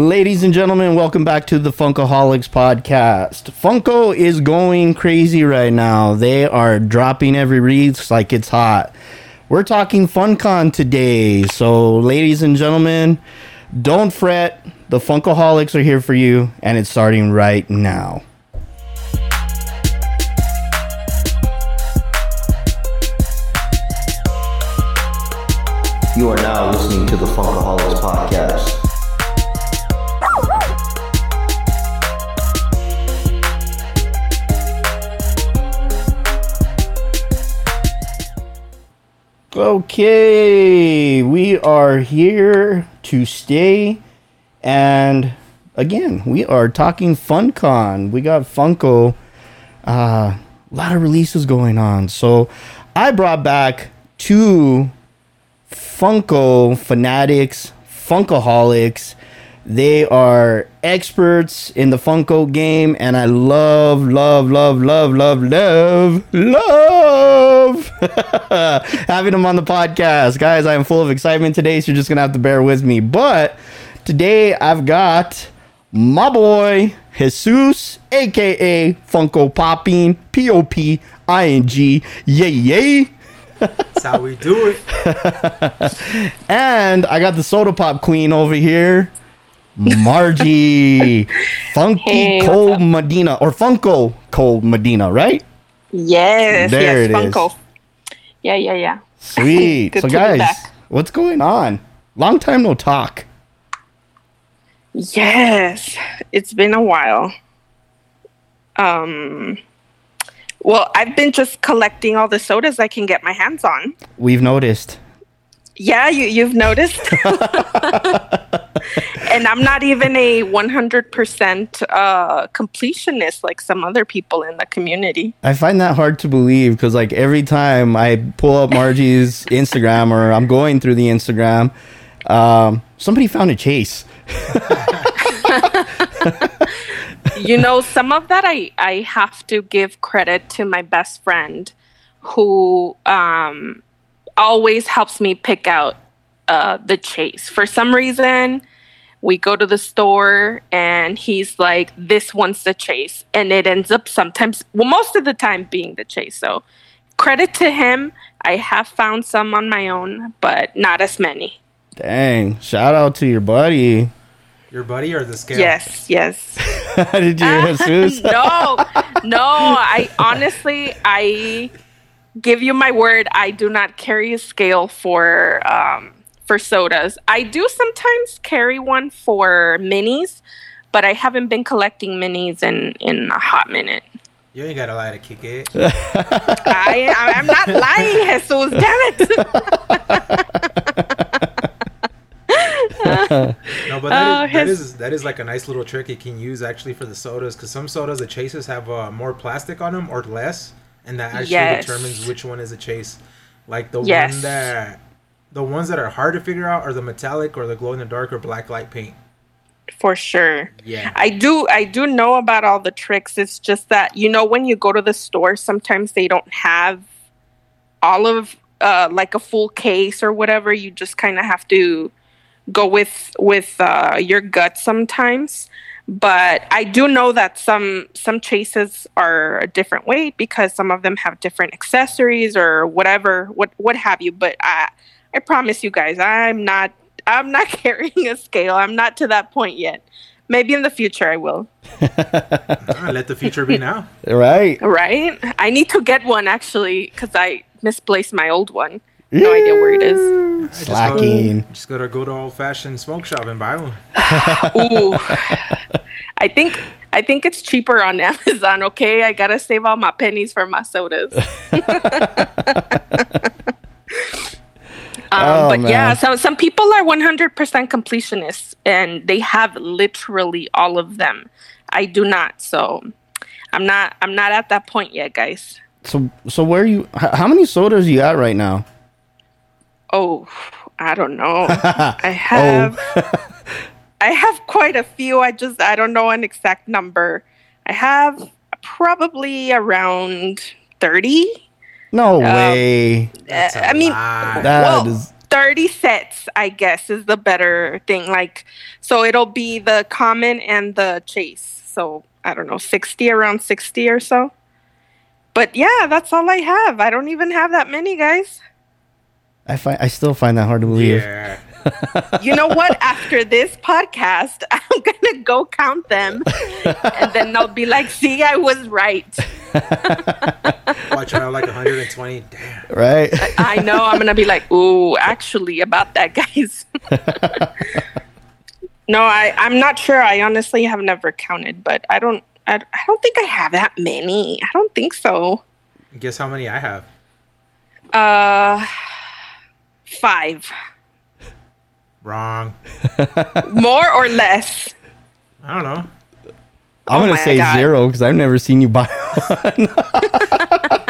Ladies and gentlemen, welcome back to the Funkaholiks podcast. Funko is going crazy right now. They are dropping every wreath like it's hot. We're talking Funkon today. So, ladies and gentlemen, don't fret. The Funkaholiks are here for you, and it's starting right now. You are now listening to the Funkaholiks Okay, we are here to stay, and again, we are talking Funkon. We got Funko, uh, a lot of releases going on. So, I brought back two Funko fanatics, Funkaholiks. They are experts in the Funko game, and I love, love, love, love, love, love, love having them on the podcast. Guys, I am full of excitement today, so you're just going to have to bear with me. But today I've got my boy, Jesus, aka Funko Popping, P O P I N G, yay, yay. That's how we do it. and I got the soda pop queen over here, Margie, Funky Hey, Cold? Medina or Funko Cold Medina, right? Yes, There yes, it is. Funko. Yeah, yeah, yeah. Sweet. So guys, what's going on? Long time no talk. Yes, it's been a while. Um, well, I've been just collecting all the sodas I can get my hands on. We've noticed. Yeah, you you've noticed. and I'm not even a 100% uh, completionist like some other people in the community. I find that hard to believe because like every time I pull up Margie's Instagram or I'm going through the Instagram, um, somebody found a chase. you know some of that i i have to give credit to my best friend who um always helps me pick out uh the chase for some reason we go to the store and he's like this one's the chase and it ends up sometimes well most of the time being the chase so credit to him i have found some on my own but not as many Dang! Shout out to your buddy. Your buddy or the scale? yes yes How did you, Jesus? no, no. I honestly, I give you my word. I do not carry a scale for um, for sodas. I do sometimes carry one for minis, but I haven't been collecting minis in in a hot minute. You ain't gotta lie to kick it. I I'm not lying, Jesus. Damn it. No, but that, Oh, is, that his- is that is like a nice little trick you can use actually for the sodas because some sodas the chases have uh, more plastic on them or less, and that actually Yes. determines which one is a chase. Like the Yes. one that the ones that are hard to figure out are the metallic or the glow in the dark or black light paint. For sure. Yeah. I do I do know about all the tricks. It's just that you know when you go to the store sometimes they don't have all of uh like a full case or whatever. You just kind of have to go with with uh your gut sometimes. But I do know that some some chases are a different weight because some of them have different accessories or whatever what what have you. But I I promise you guys, I'm not I'm not carrying a scale. I'm not to that point yet. Maybe in the future I will. Let the future be now. right? Right? I need to get one actually because I misplaced my old one. No idea where it is. Just go- Slacking. Just go to a good old fashioned smoke shop and buy one. Ooh. I think I think it's cheaper on Amazon, okay? I gotta save all my pennies for my sodas. um, Oh, but yeah, man. so some people are 100% completionists and they have literally all of them. I do not, so I'm not I'm not at that point yet, guys. So, so where you? How many sodas you got right now? Oh, I don't know. I have I have quite a few. I just I don't know an exact number. I have probably around 30. No um, way. That's a I mean, lot. That is well, 30 sets, I guess, is the better thing. Like, so it'll be the common and the chase. So I don't know, 60, around 60 or so. But yeah, that's all I have. I don't even have that many, guys. I find I still find that hard to believe. Yeah. You know what? After this podcast, I'm going to go count them. And then they'll be like, see, I was right. Watch out like 120. Damn. Right? I know. I'm going to be like, ooh, actually, about that, guys. no, I, I'm not sure. I honestly have never counted, but I don't. I, I don't think I have that many. I don't think so. Guess how many I have? Uh, five, Wrong. more or less. I don't know. I'm Oh gonna say God. zero because I've never seen you buy one.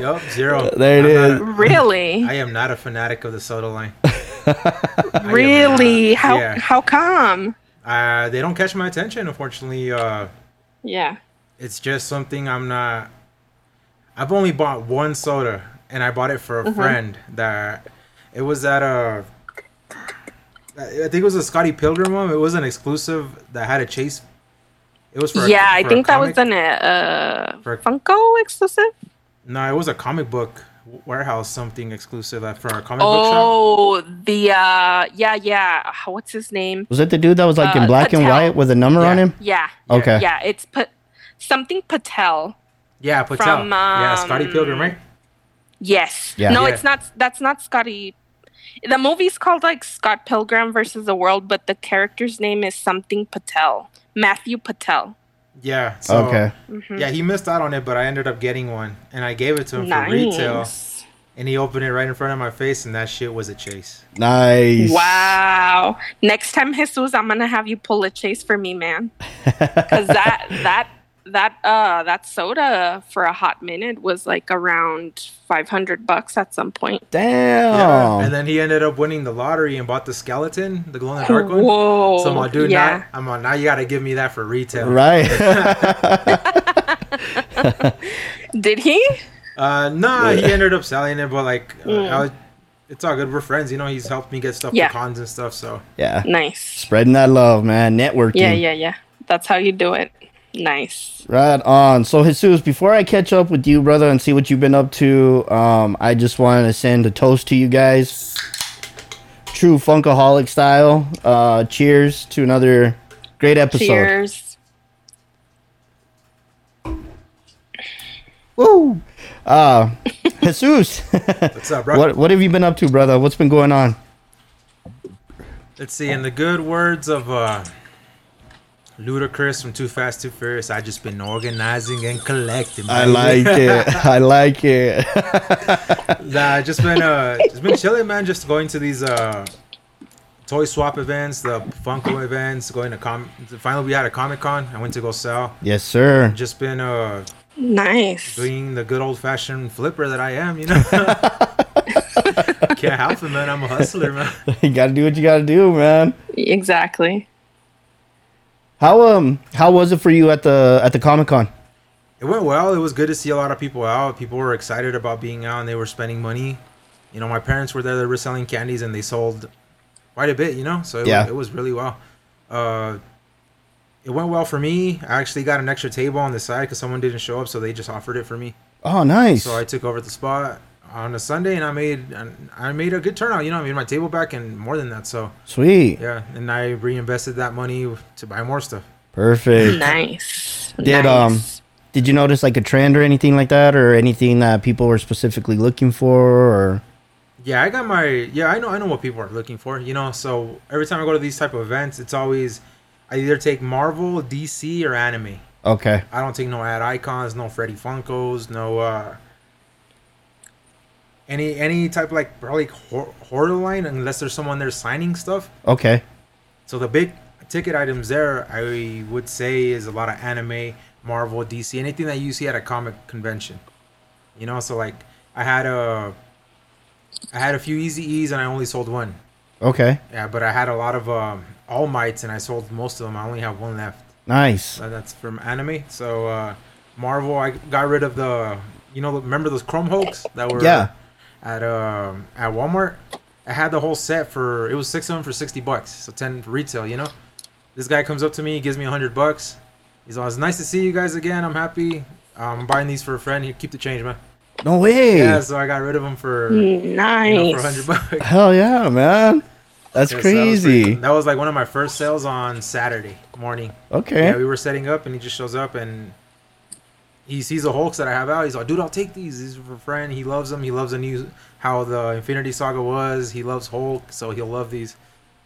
Yup, zero. There it I'm is. not- Really, I am not a fanatic of the soda line. Really. not. How Yeah. how come? Uh, they don't catch my attention, unfortunately. Uh, Yeah. it's just something I'm not. I've only bought one soda, and I bought it for a Mm-hmm. friend. That it was at a. I think it was a Scotty Pilgrim one. It was an exclusive that had a chase. It was for yeah, I for a think that was comic. an uh, For- Funko exclusive. No, it was a comic book warehouse something exclusive for a comic book shop. Oh, the uh, yeah, yeah. What's his name? Was it the dude that was like in Uh, black and white with a number on him? Yeah. Okay. Yeah, it's put something Patel. Yeah, Patel. From, yeah, Scotty um, Pilgrim, right? Yes. Yeah. No, Yeah. it's not. That's not Scotty. The movie's called like Scott Pilgrim versus the World, but the character's name is something Patel. Matthew Patel. Yeah. So, okay. Mm-hmm. Yeah, he missed out on it, but I ended up getting one, and I gave it to him for retail. Nice. And he opened it right in front of my face, and that shit was a chase. Nice. Wow. Next time, Jesus, I'm gonna have you pull a chase for me, man. Because that that that uh that soda for a hot minute was like around 500 bucks at some point. Damn. Yeah. And then he ended up winning the lottery and bought the skeleton, the glow in the dark one. Whoa. So I'm like, dude, yeah. now, I'm like, now you got to give me that for retail. right. Did he? Uh, nah, he ended up selling it, but like, uh, Mm. I was, it's all good. We're friends, you know. He's helped me get stuff Yeah. for cons and stuff. So yeah. Nice. Spreading that love, man. Networking. Yeah, yeah, yeah. That's how you do it. Nice. Right on. So Jesus, before I catch up with you, brother, and see what you've been up to, um, I just wanted to send a toast to you guys. True Funkaholik style. Uh, cheers to another great episode. Cheers. Woo! Uh, Jesus, what's up, bro? what what have you been up to, brother? What's been going on? Let's see. In the good words of uh, Ludacris from Too Fast, Too Furious, I just been organizing and collecting. I like it. I like it. Nah, just been uh, just been chilling, man. Just going to these uh, toy swap events, the Funko events, going to com. Finally, we had a Comic Con. I went to go sell. yes, sir. Just been uh, Nice. doing the good old fashioned flipper that I am. You know, can't help it, man. I'm a hustler, man. you gotta do what you gotta do, man. Exactly. How um how was it for you at the at the Comic Con? It went well. It was good to see a lot of people out. People were excited about being out and they were spending money. You know, my parents were there. They were selling candies and they sold quite a bit. You know, so it, Yeah. was, it was really well. Uh, it went well for me. I actually got an extra table on the side because someone didn't show up, so they just offered it for me. Oh, nice. So I took over the spot on a Sunday and I made I made a good turnout. You know, I made my table back and more than that. So Sweet. yeah, and I reinvested that money to buy more stuff. Perfect. Nice. Did, um, Did you notice like a trend or anything like that, or anything that people were specifically looking for? Or Yeah, I got my yeah. I know I know what people are looking for. You know, so every time I go to these type of events, it's always I either take Marvel, DC, or anime. okay, I don't take no ad icons, no Freddy Funkos, no uh any any type of like probably hor- horror line unless there's someone there signing stuff. okay, So the big ticket items there, I would say, is a lot of anime, Marvel, DC, anything that you see at a comic convention. You know, so like I had a, I had a few Eazy-E's and I only sold one. okay, Yeah, but I had a lot of um, All Mights and I sold most of them. I only have one left. nice. That's from anime. So uh, Marvel, I got rid of the, you know, remember those Chrome Hulks that were Yeah. At um at Walmart. I had the whole set for it was six of them for sixty bucks, so ten for retail. You know, this guy comes up to me, he gives me a hundred bucks. He's all, "It's nice to see you guys again. I'm happy. Um, I'm buying these for a friend. Here, keep the change, man." No way. Yeah, so I got rid of them for you know, for hundred bucks. Hell yeah, man. That's Yeah, so that was crazy. That was like one of my first sales on Saturday morning. okay. Yeah, we were setting up, and he just shows up, and he sees the Hulks that I have out. He's like, "Dude, I'll take these. These are for a friend. He loves them. He loves the new how the Infinity Saga was. He loves Hulk, so he'll love these."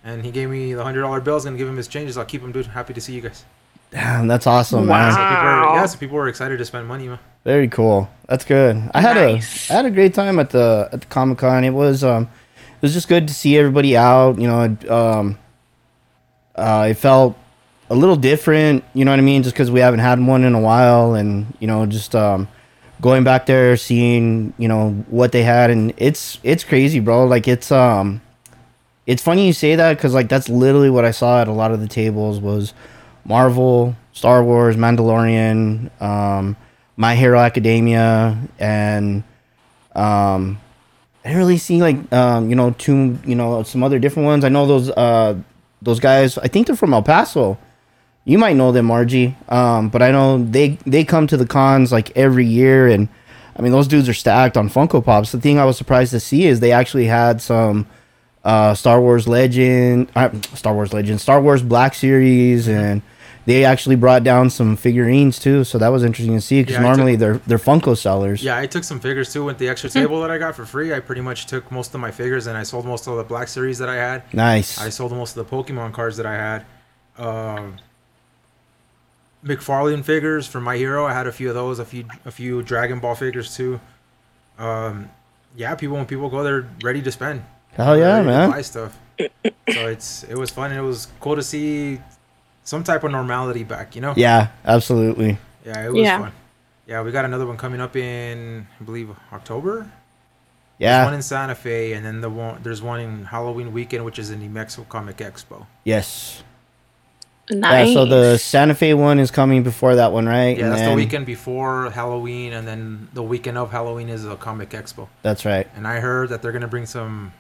And he gave me the hundred dollar bills. Gonna give him his changes. I'll keep him, dude. Happy to see you guys. Damn, that's awesome, Wow. man. So people are, yeah, so people were excited to spend money, man. Very cool. That's good. I had Nice. a I had a great time at the at the Comic Con. It was um it was just good to see everybody out. You know, um, uh, it felt a little different. You know what I mean? Just because we haven't had one in a while, and you know, just um going back there, seeing you know what they had, and it's it's crazy, bro. Like it's um it's funny you say that because like that's literally what I saw at a lot of the tables was Marvel, Star Wars, Mandalorian, um, My Hero Academia, and um, I didn't really see like um, you know two you know some other different ones. I know those uh, those guys. I think they're from El Paso. You might know them, Margie. Um, but I know they they come to the cons like every year, and I mean those dudes are stacked on Funko Pops. The thing I was surprised to see is they actually had some uh, Star Wars Legend, uh, Star Wars Legend, Star Wars Black Series, and they actually brought down some figurines too. So that was interesting to see because Yeah, I took- normally they're they're Funko sellers. Yeah, I took some figures too with the extra table that I got for free. I pretty much took most of my figures and I sold most of the Black Series that I had. Nice. I sold most of the Pokemon cards that I had. Um, McFarlane figures for My Hero. I had a few of those. A few, a few Dragon Ball figures too. Um, yeah, people when people go, they're ready to spend. Hell yeah, ready to man. Buy stuff. so it's it was fun and it was cool to see some type of normality back. You know. Yeah, absolutely. Yeah, it was Yeah. fun. Yeah, we got another one coming up in I believe October. There's Yeah. one in Santa Fe, and then the one there's one in Halloween weekend, which is in the Mexico Comic Expo. yes. Nice. Yeah. So the Santa Fe one is coming before that one, right? Yeah, And that's the weekend before Halloween, and then the weekend of Halloween is the Comic Expo. That's right. And I heard that they're gonna bring some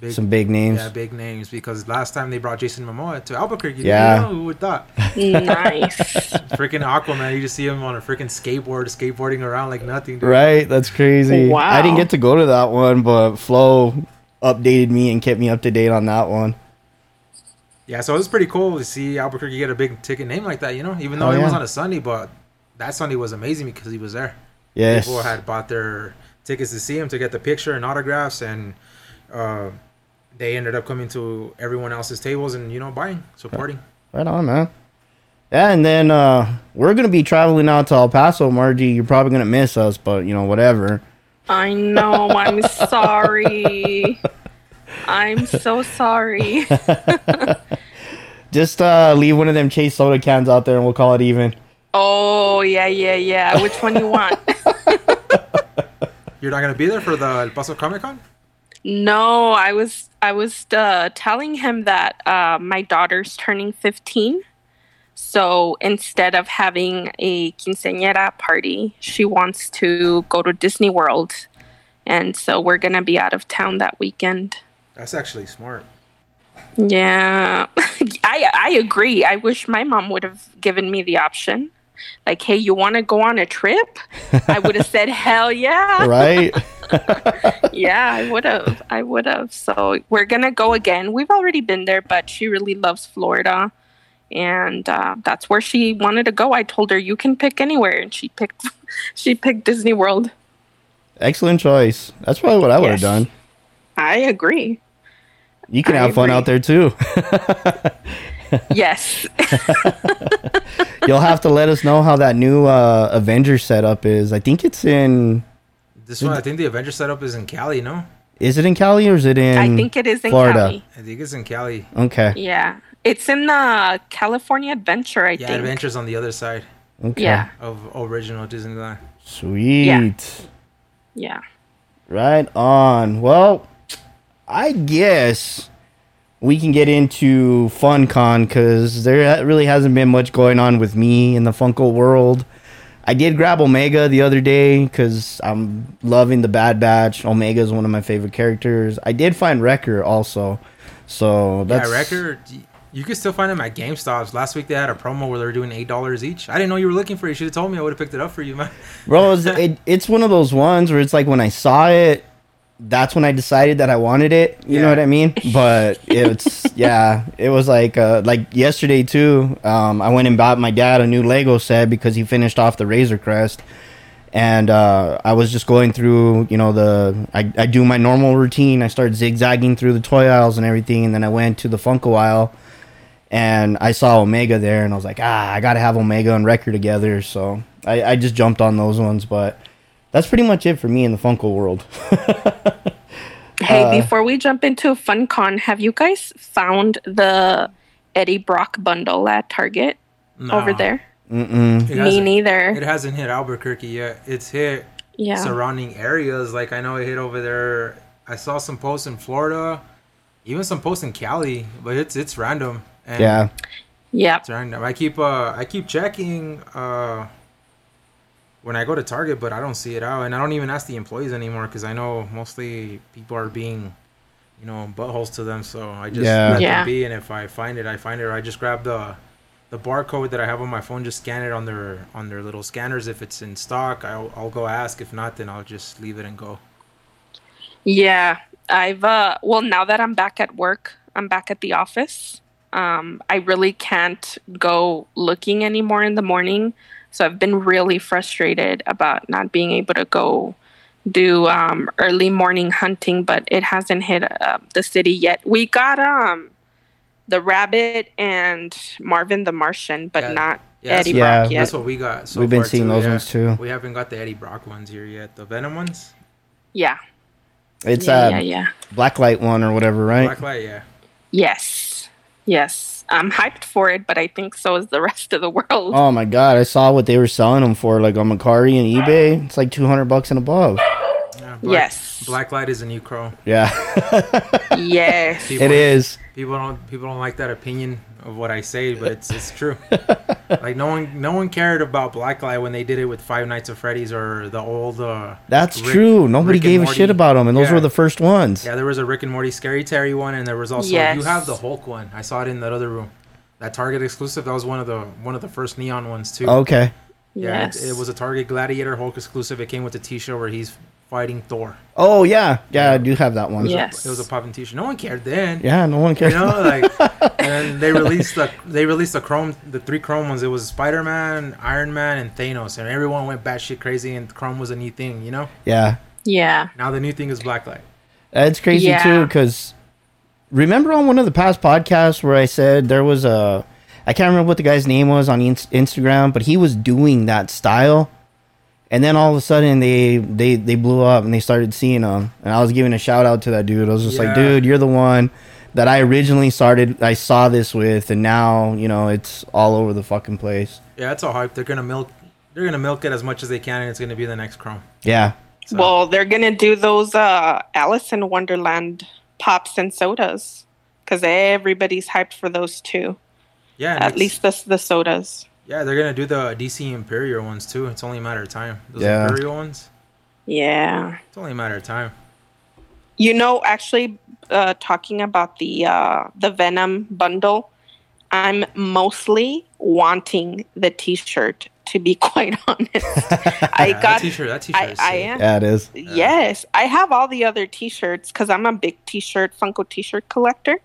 big, Some big names. yeah, big names because last time they brought Jason Momoa to Albuquerque. Yeah. you know, who would thought? nice. freaking Aquaman, you just see him on a freaking skateboard, skateboarding around like nothing. Dude. Right. That's crazy. Wow. I didn't get to go to that one, but Flo updated me and kept me up to date on that one. Yeah, so it was pretty cool to see Albuquerque get a big ticket name like that. You know, even though Oh, it was yeah. on a Sunday, but that Sunday was amazing because he was there. Yes. people had bought their tickets to see him to get the picture and autographs and uh, they ended up coming to everyone else's tables and you know buying supporting Right on, man. Yeah, and then uh, we're gonna be traveling out to El Paso, Margie. You're probably gonna miss us, but you know, whatever. I know. I'm sorry. I'm so sorry. Just uh, leave one of them Chase soda cans out there, and we'll call it even. Oh yeah, yeah, yeah. Which one you want? you're not going to be there for the el paso comic con No, I was I was uh, telling him that uh, my daughter's turning 15. So instead of having a quinceañera party, she wants to go to Disney World. And so we're going to be out of town that weekend. That's actually smart Yeah. I I agree. I wish my mom would have given me the option. Like, "Hey, you want to go on a trip?" I would have said, "Hell yeah." Right? yeah, I would have. I would have. So we're gonna go again. We've already been there, but she really loves Florida, and uh, that's where she wanted to go. I told her you can pick anywhere, and she picked. she picked Disney World. Excellent choice. That's probably what I would have Yes. done. I agree. You can I have fun out there too. Yes. You'll have to let us know how that new uh, Avenger setup is. I think it's in. this one i think the avenger setup is in cali no Is it in Cali or is it in? I think it is in Florida. Cali. i think it's in cali Okay. Yeah, it's in the California Adventure. I yeah think. adventures on the other side Okay. Yeah, of original disneyland Sweet. Yeah. yeah. Right on. Well, I guess we can get into Funkon because there really hasn't been much going on with me in the Funko world. I did grab Omega the other day because I'm loving the Bad Batch. Omega is one of my favorite characters. I did find Wrecker also, so that's yeah, Wrecker. You can still find them at GameStops. Last week they had a promo where they were doing eight dollars each. I didn't know you were looking for it. You should have told me. I would have picked it up for you, man. bro. It, it's one of those ones where it's like when I saw it, that's when I decided that I wanted it. You know what I mean? But it's yeah, it was like uh, like yesterday too. Um, I went and bought my dad a new Lego set because he finished off the Razor Crest, and uh, I was just going through. You know the I, I do my normal routine. I start zigzagging through the toy aisles and everything, and then I went to the Funko aisle. And I saw Omega there, and I was like, ah, I gotta have Omega and Wrecker together. So I, I just jumped on those ones, but that's pretty much it for me in the Funko world. Hey, Uh, before we jump into Funkon, have you guys found the Eddie Brock bundle at Target No, over there? Mm-mm. Me neither. It hasn't hit Albuquerque yet. It's hit yeah. surrounding areas. Like I know it hit over there. I saw some posts in Florida, even some posts in Cali, but it's it's random. And Yeah. yeah. it's random. I keep uh I keep checking uh when I go to Target, but I don't see it out, and I don't even ask the employees anymore because I know mostly people are being, you know, buttholes to them. So I just Yeah. let Yeah. them be, and if I find it, I find it. Or I just grab the the barcode that I have on my phone, just scan it on their on their little scanners. If it's in stock, I'll I'll go ask. If not, then I'll just leave it and go. Yeah, I've uh well now that I'm back at work, I'm back at the office. Um I really can't go looking anymore in the morning. So I've been really frustrated about not being able to go do um early morning hunting, but it hasn't hit uh, the city yet. We got um the rabbit and Marvin the Martian, but Yeah, not Yeah, Eddie that's, Yeah. Brock yet. that's what we got. So We've been seeing too, those yeah. ones too. We haven't got the Eddie Brock ones here yet. The Venom ones, yeah. It's yeah, a yeah, yeah. blacklight one or whatever, right? Blacklight, yeah. Yes. Yes. I'm hyped for it, but I think so is the rest of the world. Oh my god, I saw what they were selling them for, like on Mercari and eBay. It's like two hundred bucks and above. yeah Yes. Blacklight is a new crow. Yeah, yes. People, it is. People don't people don't like that opinion of what I say, but it's it's true. like no one no one cared about Blacklight when they did it with Five Nights at Freddy's or the old. Uh, That's Rick- true. Nobody Rick gave a shit about them, and those Yeah. were the first ones. Yeah, there was a Rick and Morty Scary Terry one, and there was also Yes. you have the Hulk one. I saw it in that other room. That Target exclusive. That was one of the one of the first neon ones too. Okay. Yeah, yes. it, it was a Target Gladiator Hulk exclusive. It came with a T-shirt where he's fighting Thor. Oh yeah, yeah, I do have that one. Yeah. Yeah, Yes. It was a popping T-shirt. No one cared then. Yeah, no one cared. You know, like, and they released the they released the Chrome, the three Chrome ones. It was Spider Man, Iron Man, and Thanos, and everyone went batshit crazy. And Chrome was a new thing, you know. yeah, Yeah. Now the new thing is Blacklight. it's crazy Yeah. too because remember on one of the past podcasts where I said there was a I can't remember what the guy's name was on Inst- Instagram, but he was doing that style. And then all of a sudden they they they blew up and they started seeing them. And I was giving a shout out to that dude. I was just like, dude, you're the one that I originally started. I saw this with, and now you know it's all over the fucking place. Yeah, it's all hype. They're gonna milk. They're gonna milk it as much as they can, and it's gonna be the next Chrome. Yeah, So, Well, they're gonna do those uh Alice in Wonderland pops and sodas because everybody's hyped for those too. yeah, At least the the sodas. Yeah, they're gonna do the DC Imperial ones too. It's only a matter of time. Those Yeah. Imperial ones. Yeah. It's only a matter of time. You know, actually, uh, talking about the uh, the Venom bundle, I'm mostly wanting the T-shirt. To be quite honest, I Yeah, got. that T-shirt. That T-shirt. I, is I am. yeah, it is. Yes, I have all the other T-shirts because I'm a big T-shirt Funko T-shirt collector,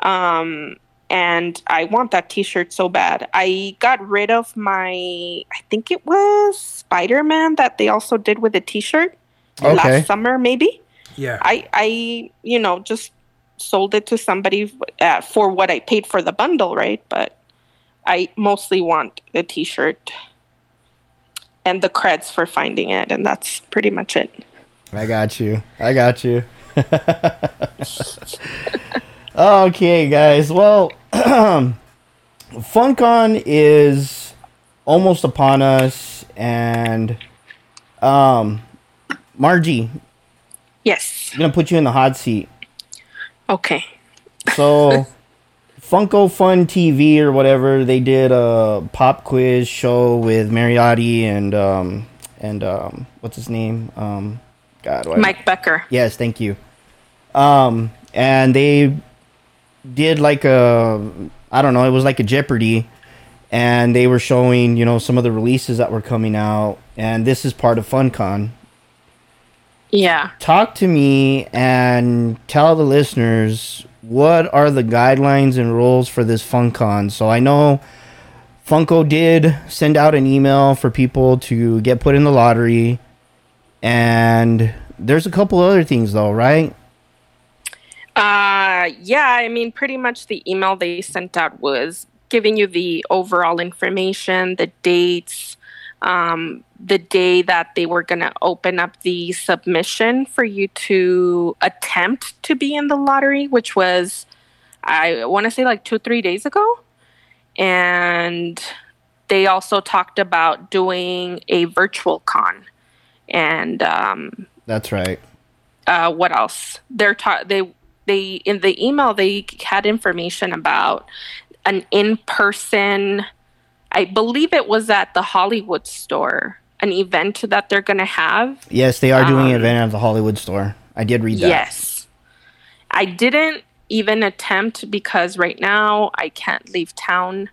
um, and I want that T-shirt so bad. I got rid of my, I think it was Spider-Man that they also did with a T-shirt Okay. last summer, maybe. Yeah. I, I, you know, just sold it to somebody uh, for what I paid for the bundle, right? But I mostly want the T-shirt and the creds for finding it, and that's pretty much it. I got you. I got you. okay, guys. Well, Funkon is almost upon us, and um, Margie, Yes. I'm gonna put you in the hot seat. Okay. So, Funko Fun TV or whatever. They did a pop quiz show with Mariotti and um and um what's his name? Um God, Mike Becker. Yes, thank you. Um, and they did like a, I don't know, it was like a Jeopardy, and they were showing, you know, some of the releases that were coming out, and this is part of Funkon. Yeah. Talk to me and tell the listeners what are the guidelines and rules for this Funkon. So I know Funko did send out an email for people to get put in the lottery, and there's a couple other things though, right? Uh, yeah, I mean, pretty much the email they sent out was giving you the overall information, the dates, um, the day that they were going to open up the submission for you to attempt to be in the lottery, which was, I want to say, like two, three days ago. And they also talked about doing a virtual con. And um, That's right. uh, what else? They're ta- they they in the email they had information about an in-person. I believe it was at the Hollywood store, an event that they're going to have. Yes, they are doing an Um, event at the Hollywood store. I did read that. Yes, I didn't even attempt because right now I can't leave town,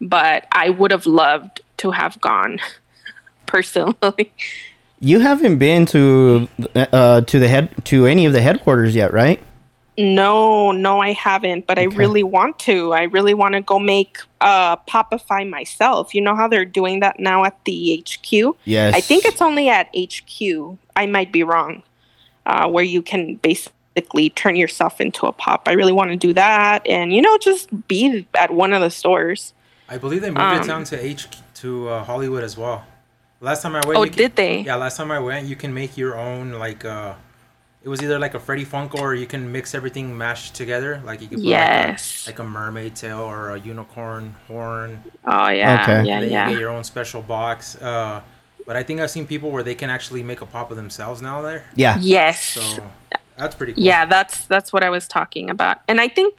but I would have loved to have gone personally. You haven't been to uh, to the head to any of the headquarters yet, right? No, no, I haven't, but I really want to. I really want to go make uh Popify myself. You know how they're doing that now at the HQ? Yes. I think it's only at HQ. I might be wrong. Uh, where you can basically turn yourself into a pop. I really want to do that and you know just be at one of the stores. I believe they moved Um, it down to H to uh, Hollywood as well. Last time I went, Oh, you can- did they? Yeah, last time I went, you can make your own like uh, it was either like a Freddy Funko or you can mix everything mashed together. Like you could put Yes. like, a, like a mermaid tail or a unicorn horn. Oh yeah, Okay. yeah, then yeah. you get your own special box. Uh, but I think I've seen people where they can actually make a pop of themselves now there. Yeah. Yes. So that's pretty cool. Yeah, that's that's what I was talking about. And I think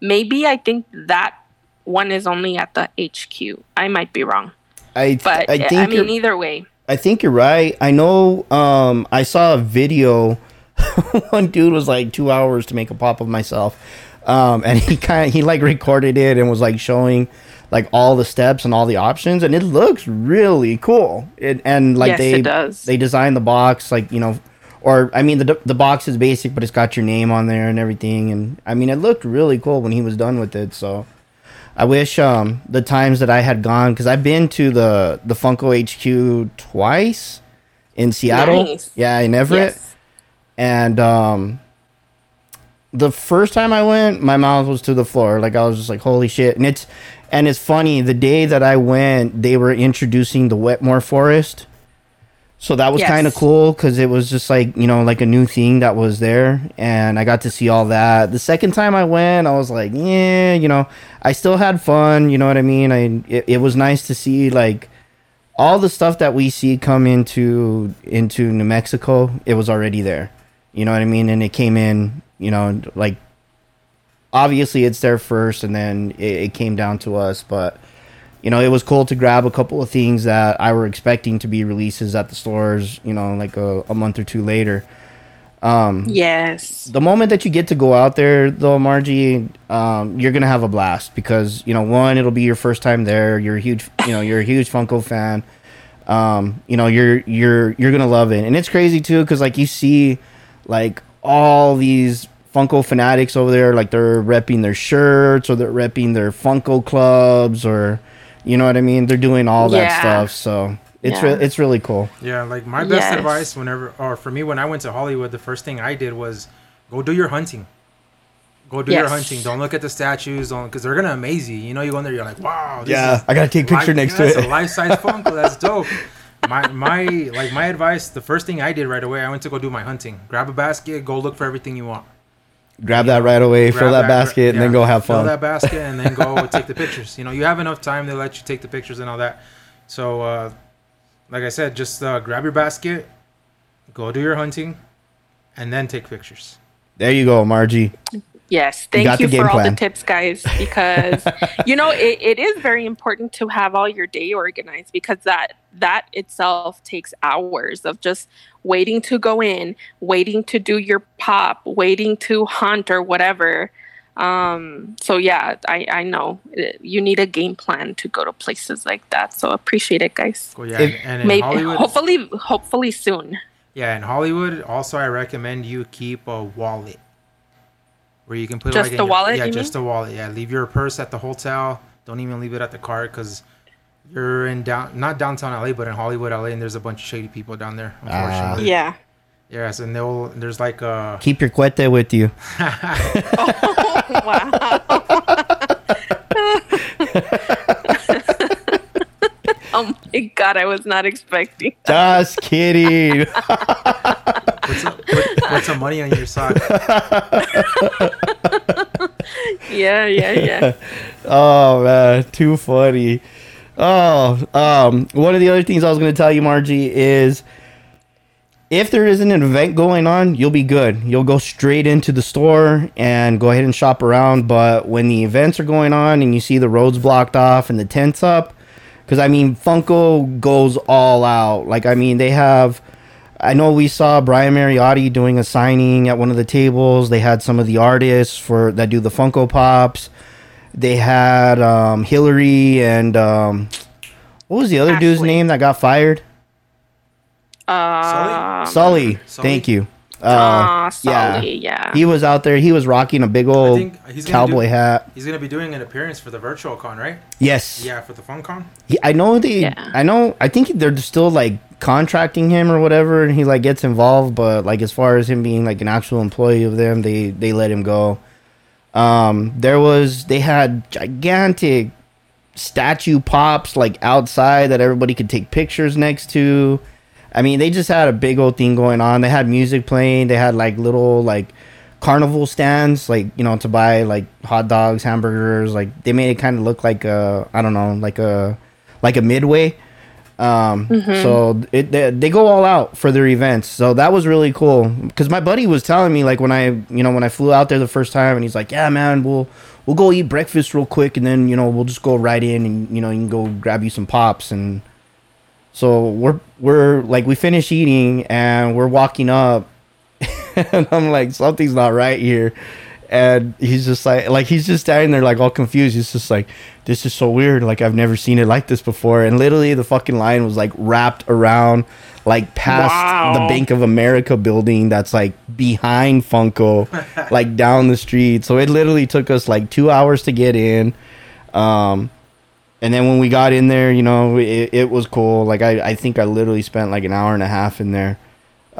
maybe I think that one is only at the HQ. I might be wrong. I But I I, think mean either way. I think you're right. I know. Um, I saw a video. One dude was like two hours to make a pop of myself, um, and he kind of he like recorded it and was like showing like all the steps and all the options, and it looks really cool. It, and like Yes, they does. they designed the box like you know, or I mean the the box is basic, but it's got your name on there and everything, and I mean it looked really cool when he was done with it. So. I wish um, the times that I had gone because I've been to the the Funko HQ twice in Seattle. Nice. Yeah, in Everett. Yes. And um, the first time I went, my mouth was to the floor. Like I was just like, "Holy shit!" And it's and it's funny. The day that I went, they were introducing the Wetmore Forest. So that was Yes. kind of cool because it was just like you know like a new thing that was there, and I got to see all that. The second time I went, I was like, yeah, you know, I still had fun. You know what I mean? I it, it was nice to see like all the stuff that we see come into into New Mexico. It was already there. You know what I mean? And it came in. You know, like obviously it's there first, and then it, it came down to us, but you know, it was cool to grab a couple of things that I were expecting to be releases at the stores, you know, like a, a month or two later. Um, Yes. the moment that you get to go out there, though, Margie, um, you're gonna have a blast because you know, one, it'll be your first time there. You're a huge, you know, you're a huge Funko fan. Um, you know, you're you're you're gonna love it, and it's crazy too because like you see, like all these Funko fanatics over there, like they're repping their shirts or they're repping their Funko clubs or, you know what I mean? They're doing all that Yeah. stuff, so it's Yeah. re- it's really cool. Yeah, like my best Yes. advice whenever, or for me, when I went to Hollywood, the first thing I did was go do your hunting. Go do your hunting. Don't look at the statues, don't because they're gonna amaze you. You know, you go in there, you're like, wow, this Yeah, is I gotta take a picture life- next yeah, to it's it. a life size Funko. That's dope. My my like my advice. The first thing I did right away, I went to go do my hunting. Grab a basket, go look for everything you want. Grab that right away, fill Grab that basket, and then go have fun. Fill that basket and then go take the pictures. You know, you have enough time to let you take the pictures and all that. So, uh, like I said, just uh, grab your basket, go do your hunting, and then take pictures. There you go, Margie. Yes, thank the you, game for all the tips, guys. Because you know it, it is very important to have all your day organized because that that itself takes hours of just waiting to go in, waiting to do your pop, waiting to hunt or whatever. Um, so yeah, I I know Uh, you need a game plan to go to places like that. So appreciate it, guys. Cool, yeah, If- and, and in Maybe Hollywood, hopefully hopefully soon. yeah, in Hollywood, also I recommend you keep a wallet where you can put Just like a your- wallet, Yeah, you just a wallet. Yeah, leave your purse at the hotel. Don't even leave it at the car because you're in down not downtown LA, but in Hollywood, LA, and there's a bunch of shady people down there. Ah. Unfortunately, Yeah. yes, and they'll there's like a Keep your cuete with you. wow. oh my god, I was not expecting. Just kidding. Put some, put, put some money on your sock. Yeah, yeah, yeah. oh man, too funny. Oh, um, one of the other things I was going to tell you, Margie, is if there isn't an event going on, you'll be good. You'll go straight into the store and go ahead and shop around. But when the events are going on and you see the roads blocked off and the tents up, because I mean, Funko goes all out. Like, I mean, they have. I know we saw Brian Mariotti doing a signing at one of the tables. They had some of the artists for that do the Funko Pops. They had um, Hillary and um, what was the other dude's name that got fired? Uh, Sully. Sully? Thank you. Uh, uh, Sully, yeah. he was out there. He was rocking a big old think he's gonna cowboy do- hat. He's gonna be doing an appearance for the virtual con, right? Yes. Yeah, for the fun con. He, I know they. Yeah. I know. I think they're still like contracting him or whatever, and he like gets involved. But like as far as him being like an actual employee of them, they they let him go. Um, there was they had gigantic statue pops like outside that everybody could take pictures next to. I mean, they just had a big old thing going on. They had music playing. They had like little like carnival stands, like you know, to buy like hot dogs, hamburgers. Like they made it kind of look like a I don't know, like a like a midway. Um, so it they, they go all out for their events. So that was really cool. Because my buddy was telling me like when I you know when I flew out there the first time and he's like, yeah, man, we'll we'll go eat breakfast real quick and then you know we'll just go right in and you know you can go grab you some pops. And so we're we're like we finish eating and we're walking up and I'm like something's not right here and he's just like like he's just standing there like all confused he's just like this is so weird like I've never seen it like this before and literally the fucking line was like wrapped around like past Wow. the Bank of America building that's like behind Funko like down the street so it literally took us like 2 hours to get in um and then when we got in there, you know, it, it was cool. Like I, I think I literally spent like an hour and a half in there.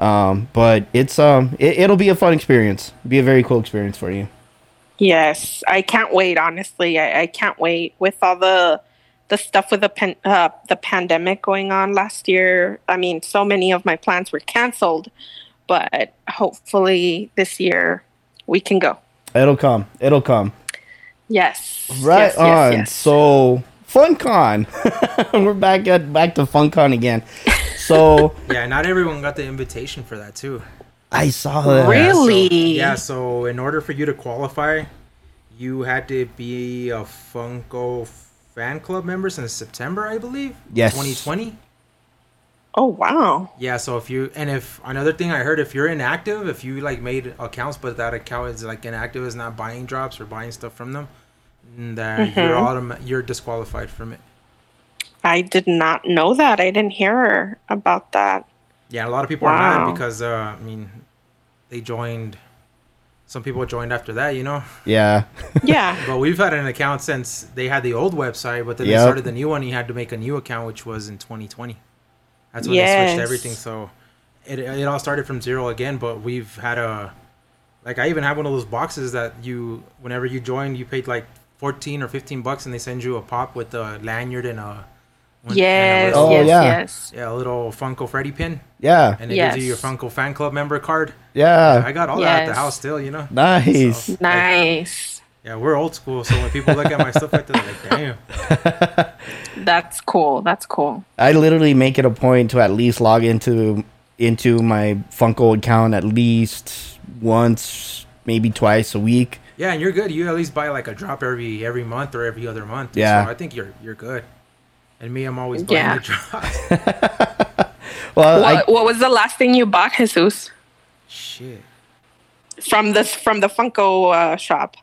Um, but it's um, it, it'll be a fun experience. Be a very cool experience for you. Yes, I can't wait. Honestly, I, I can't wait with all the the stuff with the pan, uh, the pandemic going on last year. I mean, so many of my plans were canceled, but hopefully this year we can go. It'll come. It'll come. Yes, Right yes, yes, on. yes. So Funkon, we're back at back to Funkon again. So Yeah, not everyone got the invitation for that too. I saw that. Really? Yeah, so, yeah, so in order for you to qualify, you had to be a Funko fan club member since September, I believe. Yes. 2020. oh wow, Yeah, so if you and if another thing I heard, if you're inactive, if you like made accounts but that account is like inactive, is not buying drops or buying stuff from them, that you're Mhm. autom- you're disqualified from it. I did not know that. I didn't hear about that. Yeah, a lot of people are mad because uh, I mean, they joined. Some people joined after that, you know. Yeah. Yeah, But we've had an account since they had the old website, but then Yep. they started the new one. You had to make a new account, which was in 2020. That's when they switched everything. So it, it all started from zero again. But we've had a like I even have one of those boxes that you whenever you join, you paid like 14 or 15 bucks, and they send you a pop with a lanyard and a and a yes, little- Oh, yes, yeah. yes. yeah, a little Funko Freddy pin, Yeah. and it gives you your Yes. Funko fan club member card. Yeah. I got all that at the house still, you know. Nice. So, like, Nice. yeah, we're old school, so when people look at my stuff like that, they're like, damn. That's cool. That's cool. I literally make it a point to at least log into into my Funko account at least once, maybe twice a week. Yeah, and you're good. You at least buy like a drop every every month or every other month. Yeah. So I think you're you're good. And me, I'm always buying Yeah. the drops. Well, I, What, what was the last thing you bought, Jesus? Shit. From this from the Funko uh, shop.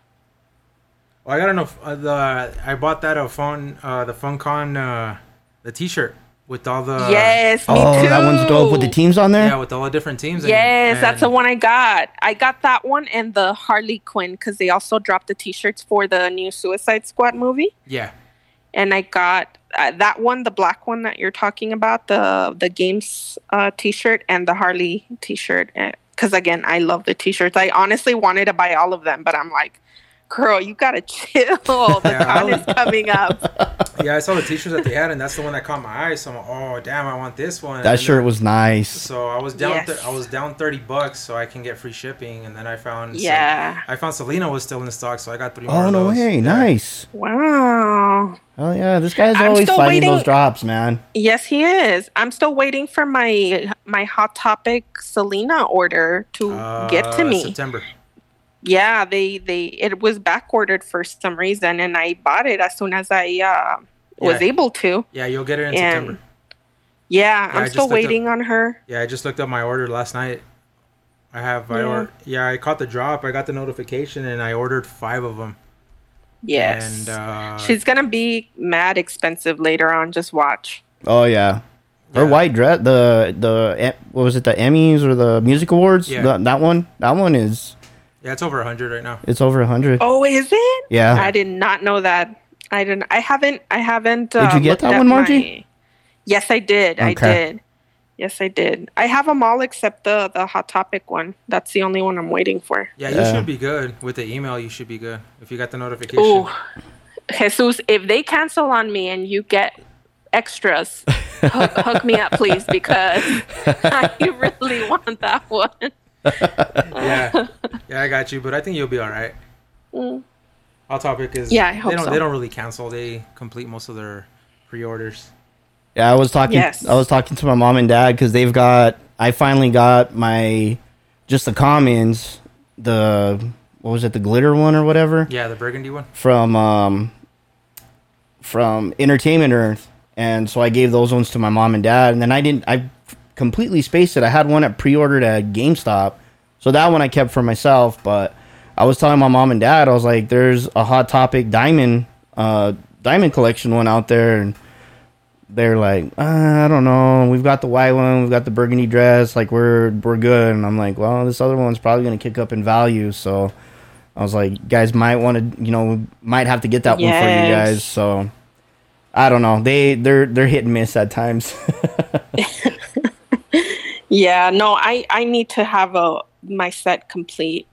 Well, I gotta know. Uh, the I bought that uh, fun uh, the Funkon uh, the T-shirt with all the yes, me oh, too. that one's dope with the teams on there. yeah with all the different teams. and- Yes, that's the one I got. I got that one and the Harley Quinn because they also dropped the T-shirts for the new Suicide Squad movie. Yeah, And I got uh, that one, the black one that you're talking about, the the games uh, T-shirt and the Harley T-shirt. Because again, I love the T-shirts. I honestly wanted to buy all of them, but I'm like, girl, you gotta chill. The Yeah, con is coming up. yeah. I saw the T-shirts that they had, and that's the one that caught my eye. So I'm like, oh damn, I want this one. That And shirt then- was nice. So I was down. Yes. Th- I was down thirty bucks, so I can get free shipping. And then I found. Yeah. I found Selena was still in the stock, so I got three more. Oh of no those. way, Yeah. nice. Wow. Oh yeah, this guy's I'm always still fighting waiting- those drops, man. Yes, he is. I'm still waiting for my my Hot Topic Selena order to get to Uh, me. September. Yeah, they they it was back ordered for some reason, and I bought it as soon as I uh, was Yeah. able to. Yeah, you'll get it in And- September. Yeah, I I'm just still looked up- waiting on her. Yeah, I just looked up my order last night. I have. I Yeah. or, yeah, I caught the drop. I got the notification, and I ordered five of them. Yes, And uh, she's gonna be mad expensive later on. Just watch. Oh yeah. Her Yeah. white dress, the the what was it, the Emmys or the music awards? Yeah. That- that one, that one is yeah, it's over a hundred right now. it's over a hundred. Oh, is it? Yeah. I did not know that. I didn't. I haven't. I haven't. Did uh, you get that one, Margie? my- Yes, I did. I did. Yes, I did. I have them all except the the hot topic one. That's the only one I'm waiting for. Yeah, you Yeah. should be good with the email. You should be good if you got the notification. Ooh, Jesus, if they cancel on me and you get extras, hook, hook me up, please, because I really want that one. Yeah, yeah, I got you. But I think you'll be all right. Mm. Hot topic is. Yeah, I hope they don't. so. They don't really cancel. They complete most of their pre-orders. Yeah, I was talking. Yes. I was talking to my mom and dad because they've got. I finally got my, just the commons, the what was it, the glitter one or whatever Yeah, the burgundy one. from um, from Entertainment Earth, and so I gave those ones to my mom and dad, and then I didn't. I completely spaced it. I had one at pre-ordered at GameStop, so that one I kept for myself. But I was telling my mom and dad, I was like, "There's a Hot Topic diamond, uh, diamond collection one out there," and they're like, uh, "I don't know. We've got the white one, we've got the burgundy dress. Like we're we're good." And I'm like, "Well, this other one's probably gonna kick up in value, so." I was like, guys might want to, you know, might have to get that one for you guys. So I don't know. They they're they're hit and miss at times. Yeah, no, I I need to have a my set complete.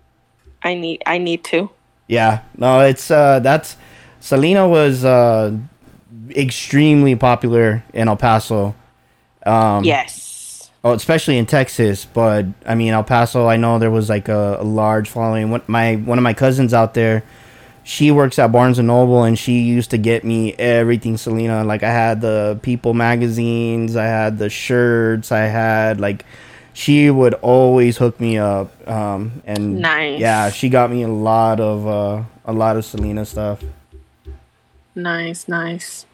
I need I need to. yeah. No, it's uh that's Selena was uh extremely popular in El Paso. Um yes. oh, especially in Texas, but I mean El Paso, I know there was like a, a large following. One my one of my cousins out there, she works at Barnes and Noble and she used to get me everything Selena. Like I had the People magazines, I had the shirts, I had like she would always hook me up. Um and Nice. yeah, she got me a lot of uh a lot of Selena stuff. Nice, nice.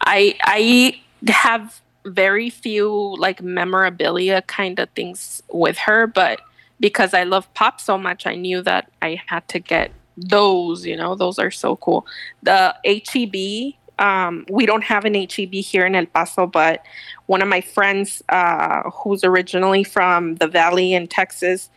I I have very few like memorabilia kind of things with her, but because I love pop so much, I knew that I had to get those, you know, those are so cool. The HEB, um, we don't have an HEB here in El Paso, but one of my friends uh, who's originally from the Valley in Texas,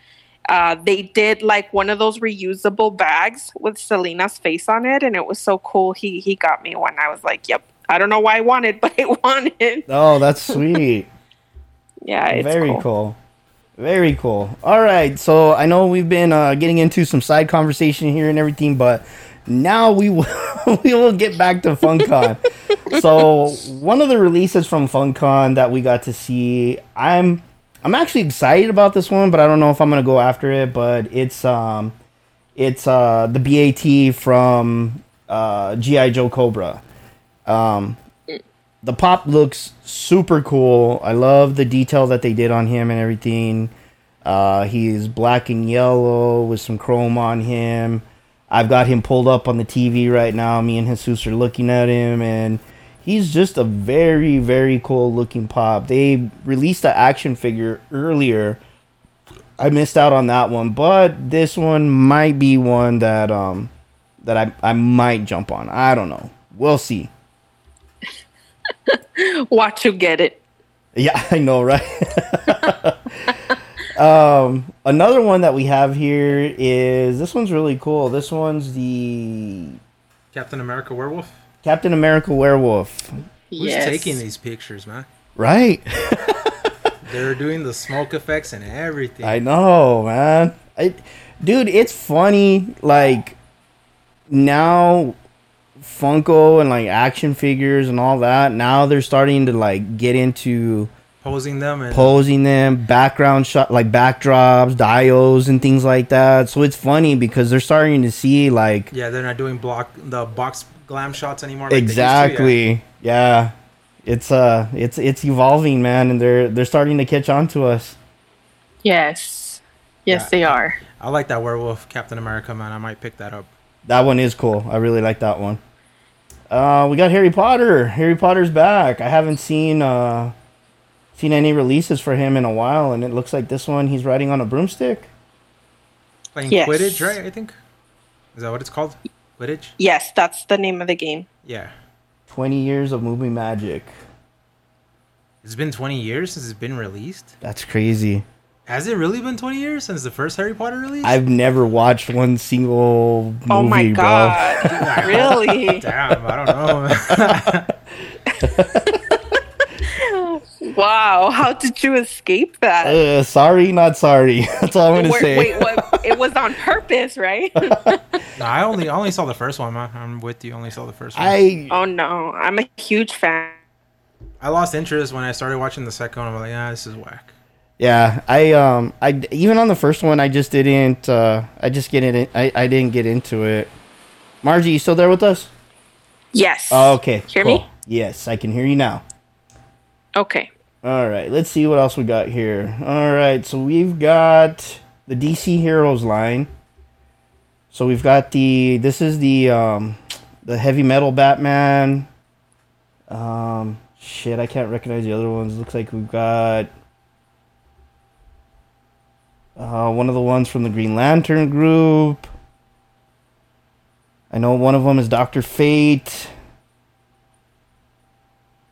uh, they did like one of those reusable bags with Selena's face on it, and it was so cool. He he got me one. I was like, "Yep." I don't know why I wanted, but I wanted. Oh, that's sweet. Yeah, it's Very cool. cool. Very cool. All right, so I know we've been uh, getting into some side conversation here and everything, but now we will we will get back to Funkon. so one of the releases from Funkon that we got to see, I'm I'm actually excited about this one, but I don't know if I'm gonna go after it. But it's um it's uh the BAT from uh, GI Joe Cobra. Um, the pop looks super cool. I love the detail that they did on him and everything. Uh, he's black and yellow with some chrome on him. I've got him pulled up on the TV right now. Me and Jesus are looking at him, and he's just a very, very cool looking pop. They released the action figure earlier. I missed out on that one, but this one might be one that um that I I might jump on. I don't know. We'll see. Watch you get it. Yeah, I know, right? um, another one that we have here is this one's really cool. This one's the Captain America werewolf. Captain America werewolf, Who's yes. taking these pictures, man? right? They're doing the smoke effects and everything. I know, man. I, dude, it's funny. Like now, Funko and like action figures and all that. Now they're starting to like get into Posing them and posing them, background shot like backdrops, dials, and things like that. So it's funny because they're starting to see like yeah, they're not doing block the box glam shots anymore. like they used to, exactly, yeah. It's uh, it's it's evolving, man, and they're they're starting to catch on to us. Yes. Yes, Yeah. they are. I like that werewolf Captain America, man. I might pick that up. That one is cool. I really like that one. Uh, we got Harry Potter. Harry Potter's back. I haven't seen uh, seen any releases for him in a while, and it looks like this one he's riding on a broomstick. Playing Yes. Quidditch, right? I think. Is that what it's called? Quidditch. Yes, that's the name of the game. Yeah. Twenty years of movie magic. It's been 20 years since it's been released. That's crazy. Has it really been 20 years since the first Harry Potter release? I've never watched one single movie, oh my bro. god. really? Damn, I don't know. Wow. How did you escape that? Uh, sorry, not sorry. That's all I'm gonna say. wait, what? It was on purpose, right? no, I only I only saw the first one. I'm with you. Only saw the first one. I, I oh no, I'm a huge fan. I lost interest when I started watching the second one. I'm like, ah, this is whack. Yeah, I um, I even on the first one, I just didn't. Uh, I just get it. I I didn't get into it. Margie, you still there with us? Yes. Oh, okay. Hear cool. me? Yes, I can hear you now. Okay. All right, let's see what else we got here. All right, so we've got the DC Heroes line. So we've got the this is the um the heavy metal Batman. Um shit, I can't recognize the other ones. Looks like we've got uh one of the ones from the Green Lantern group. I know one of them is Doctor Fate.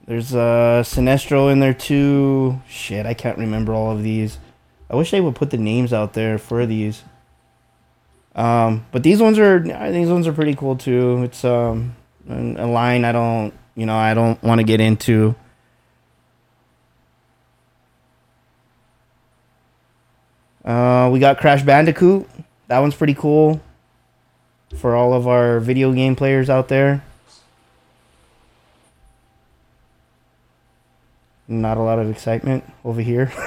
There's uh Sinestro in there too. Shit, I can't remember all of these. I wish they would put the names out there for these. Um, but these ones are these ones are pretty cool too. It's um a line I don't you know I don't want to get into. Uh, we got Crash Bandicoot. That one's pretty cool for all of our video game players out there. Not a lot of excitement over here.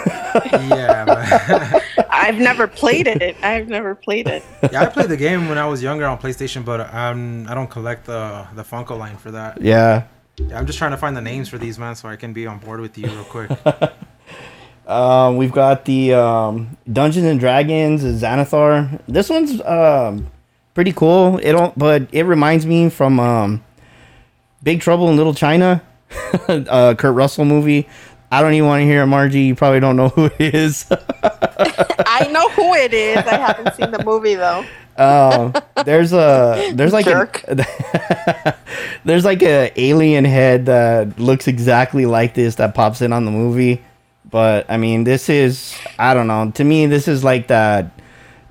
Yeah. I've never played it. I've never played it. yeah. I played the game when I was younger on PlayStation, but um, I don't collect the the Funko line for that. yeah. Yeah, I'm just trying to find the names for these, man, so I can be on board with you real quick. Um, we've got the um, Dungeons and Dragons Xanathar. This one's um, pretty cool. It don't, but it reminds me from um, Big Trouble in Little China, uh, Kurt Russell movie. I don't even want to hear it, Margie. You probably don't know who it is. I know who it is. I haven't seen the movie though. um, there's a there's like Jerk. a, there's like a alien head that looks exactly like this that pops in on the movie. But I mean, this is I don't know. To me, this is like that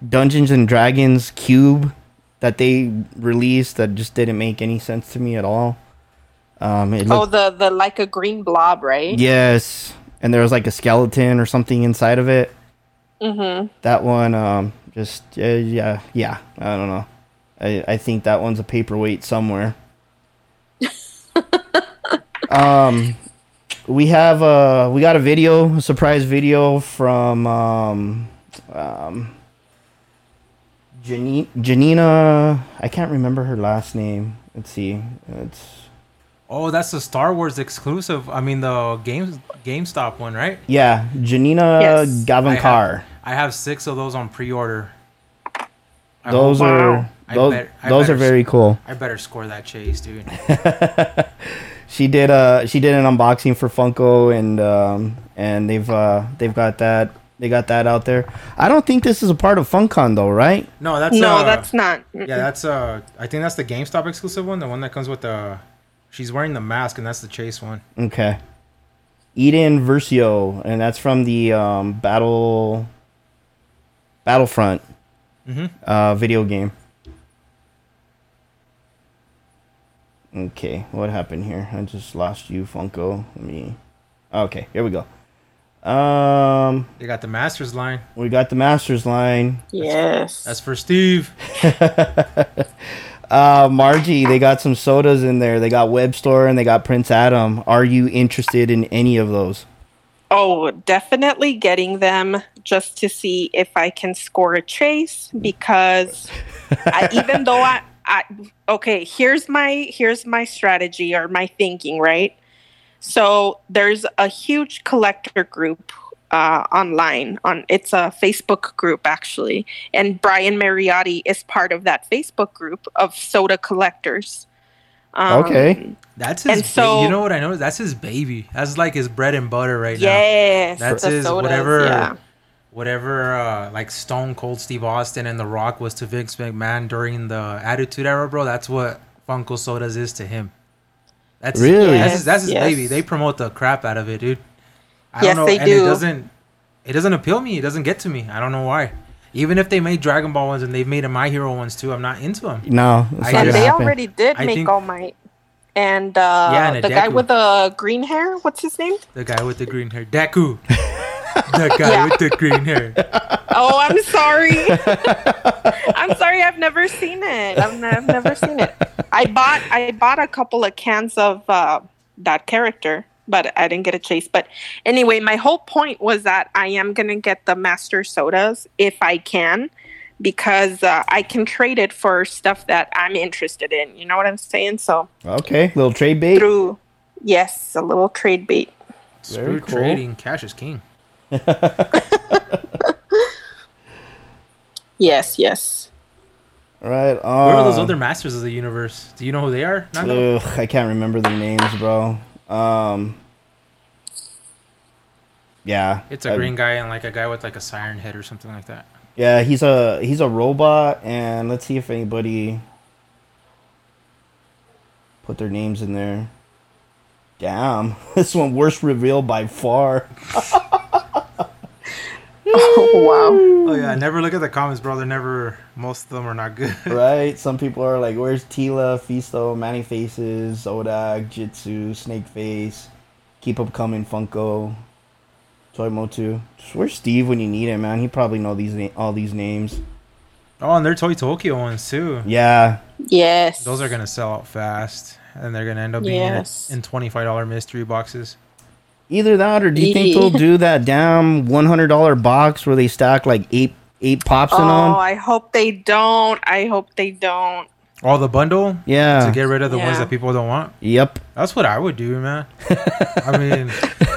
Dungeons and Dragons cube that they released that just didn't make any sense to me at all. Um, it Oh, the the like a green blob, right? yes, and there was like a skeleton or something inside of it. Mm-hmm. That one, um, just uh, yeah, yeah. I don't know. I I think that one's a paperweight somewhere. um, we have uh we got a video, a surprise video from um um Janine, Janina. I can't remember her last name. Let's see. It's oh, that's the Star Wars exclusive. I mean, the game GameStop one, right? yeah, Janina Yes. Gavankar. I have six of those on pre-order. I Those hope- are Wow. I those bet- I those are better- very cool. I better score that chase, dude. She did uh she did an unboxing for Funko and um and they've uh they've got that they got that out there. I don't think this is a part of Funkon though, right? No, that's no, uh, that's not. yeah, that's uh, I think that's the GameStop exclusive one, the one that comes with the. She's wearing the mask, and that's the chase one. Okay. Eden Versio, and that's from the um, Battle Battlefront Mhm. uh, video game. Okay, what happened here? I just lost you, Funko. Let me. Okay, here we go. Um, They got the Masters line. we got the Masters line. Yes. That's for Steve. Uh, Margie, they got some sodas in there. They got Webstor and they got Prince Adam. Are you interested in any of those? Oh, definitely getting them just to see if I can score a chase because I, even though I, I okay, here's my here's my strategy or my thinking, right? So there's a huge collector group uh, online on it's a Facebook group actually, and Brian Mariotti is part of that Facebook group of soda collectors. Um, Okay. That's his. And ba- so- you know what I know? That's his baby. That's like his bread and butter right now. Yes, That's his sodas, whatever. yeah. Whatever, uh, like Stone Cold Steve Austin and The Rock was to Vince McMahon during the Attitude Era, bro. That's what Funko Sodas is to him. That's Really? That's his, that's his Yes, baby. They promote the crap out of it, dude. I Yes, don't know, they and do. It doesn't. It doesn't appeal me. It doesn't get to me. I don't know why. Even if they made Dragon Ball ones and they've made a My Hero ones too, I'm not into them. No, it's I not And they happen. already did I make think- All Might. And uh, Yeah, and a the guy with the green hair, what's his name? The guy with the green hair, Deku. the guy Yeah. with the green hair. Oh, I'm sorry. I'm sorry. I've never seen it. I've, ne- I've never seen it. I bought I bought a couple of cans of uh, that character, but I didn't get a chase. But anyway, my whole point was that I am gonna get the master sodas if I can, because uh, I can trade it for stuff that I'm interested in. You know what I'm saying? So Okay, little trade bait. through yes, a little trade bait. Very Screw cool. trading. Cash is king. Yes, yes. All right. Where are those um, other masters of the universe? Do you know who they are? Ugh, I can't remember their names, bro. Um. Yeah, It's a I- green guy and like a guy with like a siren head or something like that. Yeah, he's a he's a robot, and let's see if anybody put their names in there. Damn, this one worst reveal by far. Oh wow. Oh yeah, never look at the comments, bro. They're never. Most of them are not good. right? Some people are like, "Where's Teela, Fisto, Man-E-Faces, Odak, Jitsu, Snake Face, Keep Up Coming, Funko, Toy Motu." Just Where's Steve when you need him, man? He probably know these na- all these names. Oh, and they're Toy Tokyo ones too. Yeah, Yes. Those are gonna sell out fast, and they're gonna end up being Yes. in twenty five dollar mystery boxes. Either that or do you think they'll do that damn one hundred dollar box where they stack like eight eight pops in them? Oh, them? I hope they don't. I hope they don't. All the bundle Yeah. to get rid of the ones Yeah. that people don't want. Yep. That's what I would do, man. I mean,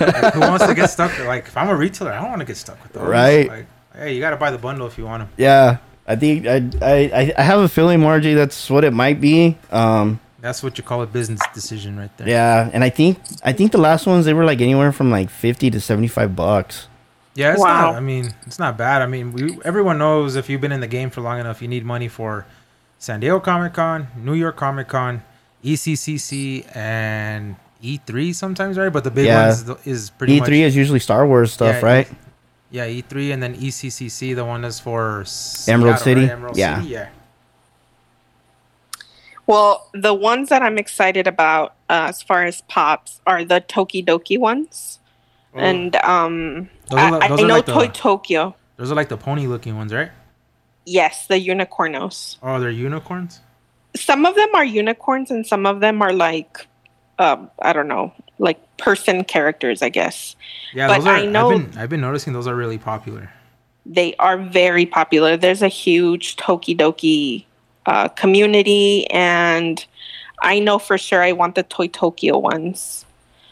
like, who wants to get stuck? Like, if I'm a retailer, I don't want to get stuck with those. Right. Like, hey, you gotta buy the bundle if you want them. Yeah. I think I, I I- I have a feeling, Margie, that's what it might be. Um, That's what you call a business decision, right there. yeah, and I think I think the last ones they were like anywhere from like fifty to seventy five bucks. Yeah, it's Wow. not. I mean, it's not bad. I mean, we, everyone knows if you've been in the game for long enough, you need money for San Diego Comic Con, New York Comic Con, E ECCC, and E3 sometimes, right? But the big Yeah. ones is pretty E much three is usually Star Wars stuff, Yeah, right? yeah E3, and then E ECCC, the one that's for Emerald Seattle, City? right? Emerald Yeah. City, yeah. Well, the ones that I'm excited about uh, as far as pops are the Tokidoki ones. Oh, And um, Those are I, the- I those are know like the- Toy Tokyo. those are like the pony-looking ones, right? Yes, the unicornos. Oh, they're unicorns. Some of them are unicorns, and some of them are like, um, I don't know, like person characters, I guess. Yeah, But those are. I know- I've been I've been noticing those are really popular. They are very popular. There's a huge Tokidoki uh, community, and I know for sure I want the Toy Tokyo ones.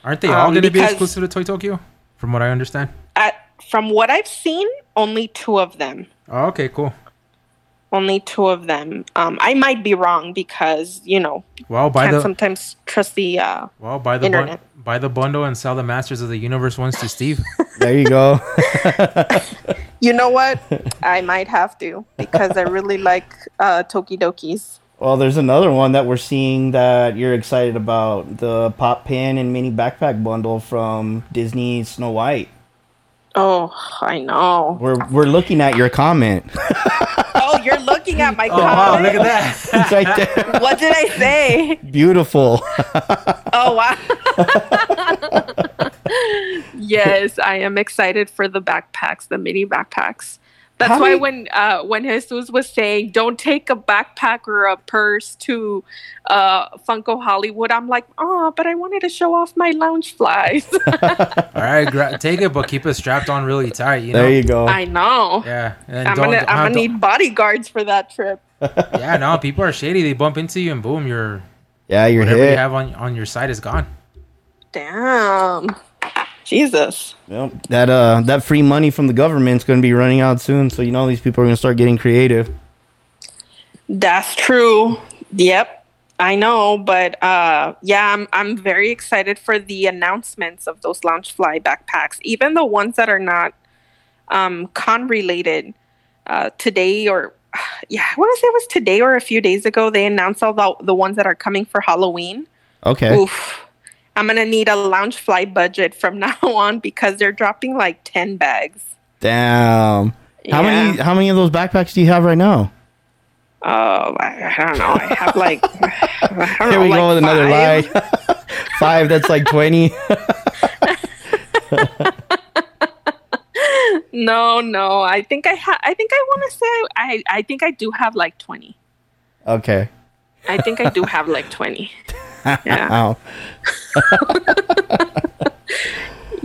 Aren't they all Um, going to be exclusive to Toy Tokyo? From what I understand. At, from what I've seen, only two of them. Oh, okay, cool. Only two of them. Um, I might be wrong because you know Well, buy can't the sometimes trust the. Uh, well buy the bun- Internet. buy the bundle and sell the Masters of the Universe ones to Steve. There you go. you know what? I might have to because I really like uh, Tokidokis. well, there's another one that we're seeing that you're excited about the pop pin and mini backpack bundle from Disney Snow White. Oh, I know. We're we're looking at your comment. Oh, you're looking at my oh wow, comment. look at that. it's right there. What did I say? Beautiful. Oh wow. Yes, I am excited for the backpacks, the mini backpacks. That's How why many- when uh, when Jesus was saying, "Don't take a backpack or a purse to uh, Funko Hollywood," I'm like, "Oh, but I wanted to show off my Loungeflies." All right, gra- take it, but keep it strapped on really tight. You know. There you go. I know. Yeah, and I'm don't- gonna don't- I'm gonna need bodyguards for that trip. Yeah, no, people are shady. They bump into you, and boom, your Yeah, you're whatever hit. you have on on your side is gone. Damn. Jesus. Yep. That uh that free money from the government's going to be running out soon, so you know these people are going to start getting creative. That's true. Yep. I know, but uh yeah, I'm I'm very excited for the announcements of those Loungefly backpacks, even the ones that are not um con related. Uh today or yeah, I want to say it was today or a few days ago they announced all the the ones that are coming for Halloween. Okay. Oof. I'm to need a Loungefly budget from now on because they're dropping like 10 bags. Damn. How many how many of those backpacks do you have right now? Oh, I, I don't know. I have like I Here know, we go like with another five. lie. Five, that's like 20. No, no. I think I ha- I think I want to say I I think I do have like 20. okay. I think I do have like 20. Yeah. Ow.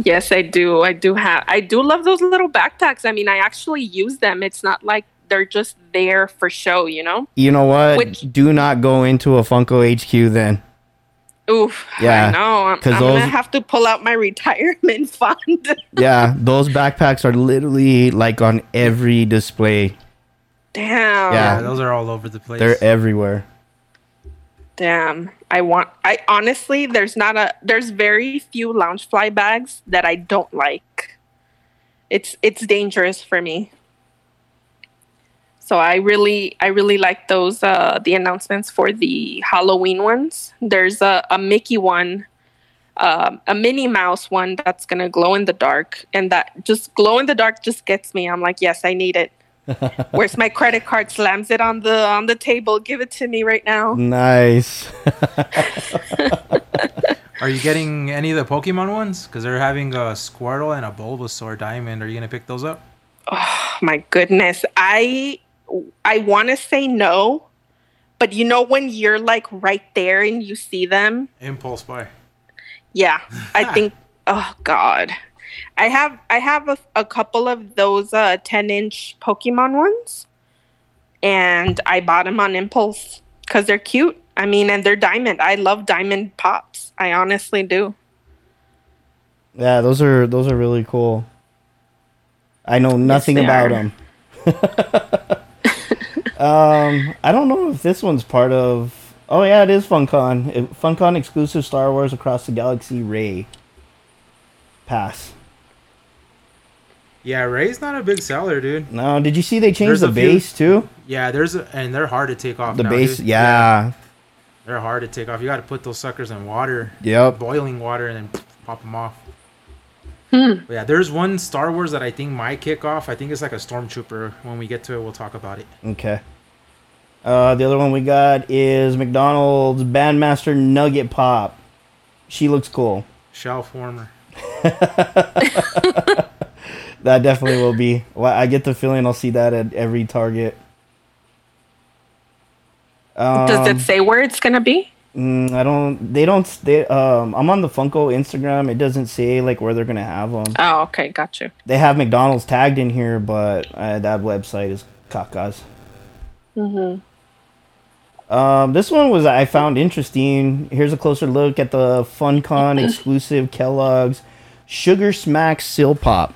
Yes, I do. I do have I do love those little backpacks. I mean, I actually use them. It's not like they're just there for show, you know? You know what? Which- Do not go into a Funko HQ then. Oof. Yeah, I know. I'm, 'cause I'm gonna have to pull out my retirement fund. Yeah, those backpacks are literally like on every display. Damn. Yeah. Yeah, those are all over the place. They're everywhere. Damn. I want I honestly there's not a there's very few Loungefly bags that I don't like. It's it's dangerous for me. So I really I really like those uh the announcements for the Halloween ones. There's a, a Mickey one, um, a Minnie Mouse one that's gonna glow in the dark, and that just glow in the dark just gets me. I'm like, yes, I need it. Where's my credit card? Slams it on the on the table. Give it to me right now. Nice. Are you getting any of the Pokemon ones? Because they're having a Squirtle and a Bulbasaur Diamond. Are you gonna pick those up? Oh my goodness i i want to say no but you know when you're like right there and you see them Impulse buy. yeah i think oh god i have i have a, a couple of those uh 10 inch pokemon ones and i bought them on impulse because they're cute i mean and they're diamond i love diamond pops i honestly do Yeah, those are those are really cool. I know nothing they about are. them. um, I don't know if this one's part of. Oh yeah, it is Funkon. It, Funkon exclusive Star Wars Across the Galaxy Rey pass. Yeah, Rey's not a big seller, dude. No, did you see they changed There's the a few- base too? Yeah, there's a, and they're hard to take off. The now, base, dude. yeah. they're hard to take off. You got to put those suckers in water, Yep. boiling water, and then pop them off. Hmm. But yeah, there's one Star Wars that I think might kick off. I think it's like a stormtrooper. When we get to it, we'll talk about it. Okay. Uh, the other one we got is McDonald's Bandmaster Nugget Pop. She looks cool. Shelf warmer. That definitely will be. Well, I get the feeling I'll see that at every Target. Um, does it say where it's gonna be mm, I don't. They don't. They. Um. I'm on the Funko Instagram. It doesn't say like where they're gonna have them. oh okay got you They have McDonald's tagged in here, but uh, that website is cacas. mm-hmm. Um, this one was I found interesting. Here's a closer look at the Funkon exclusive Kellogg's Sugar Smack Seal Pop.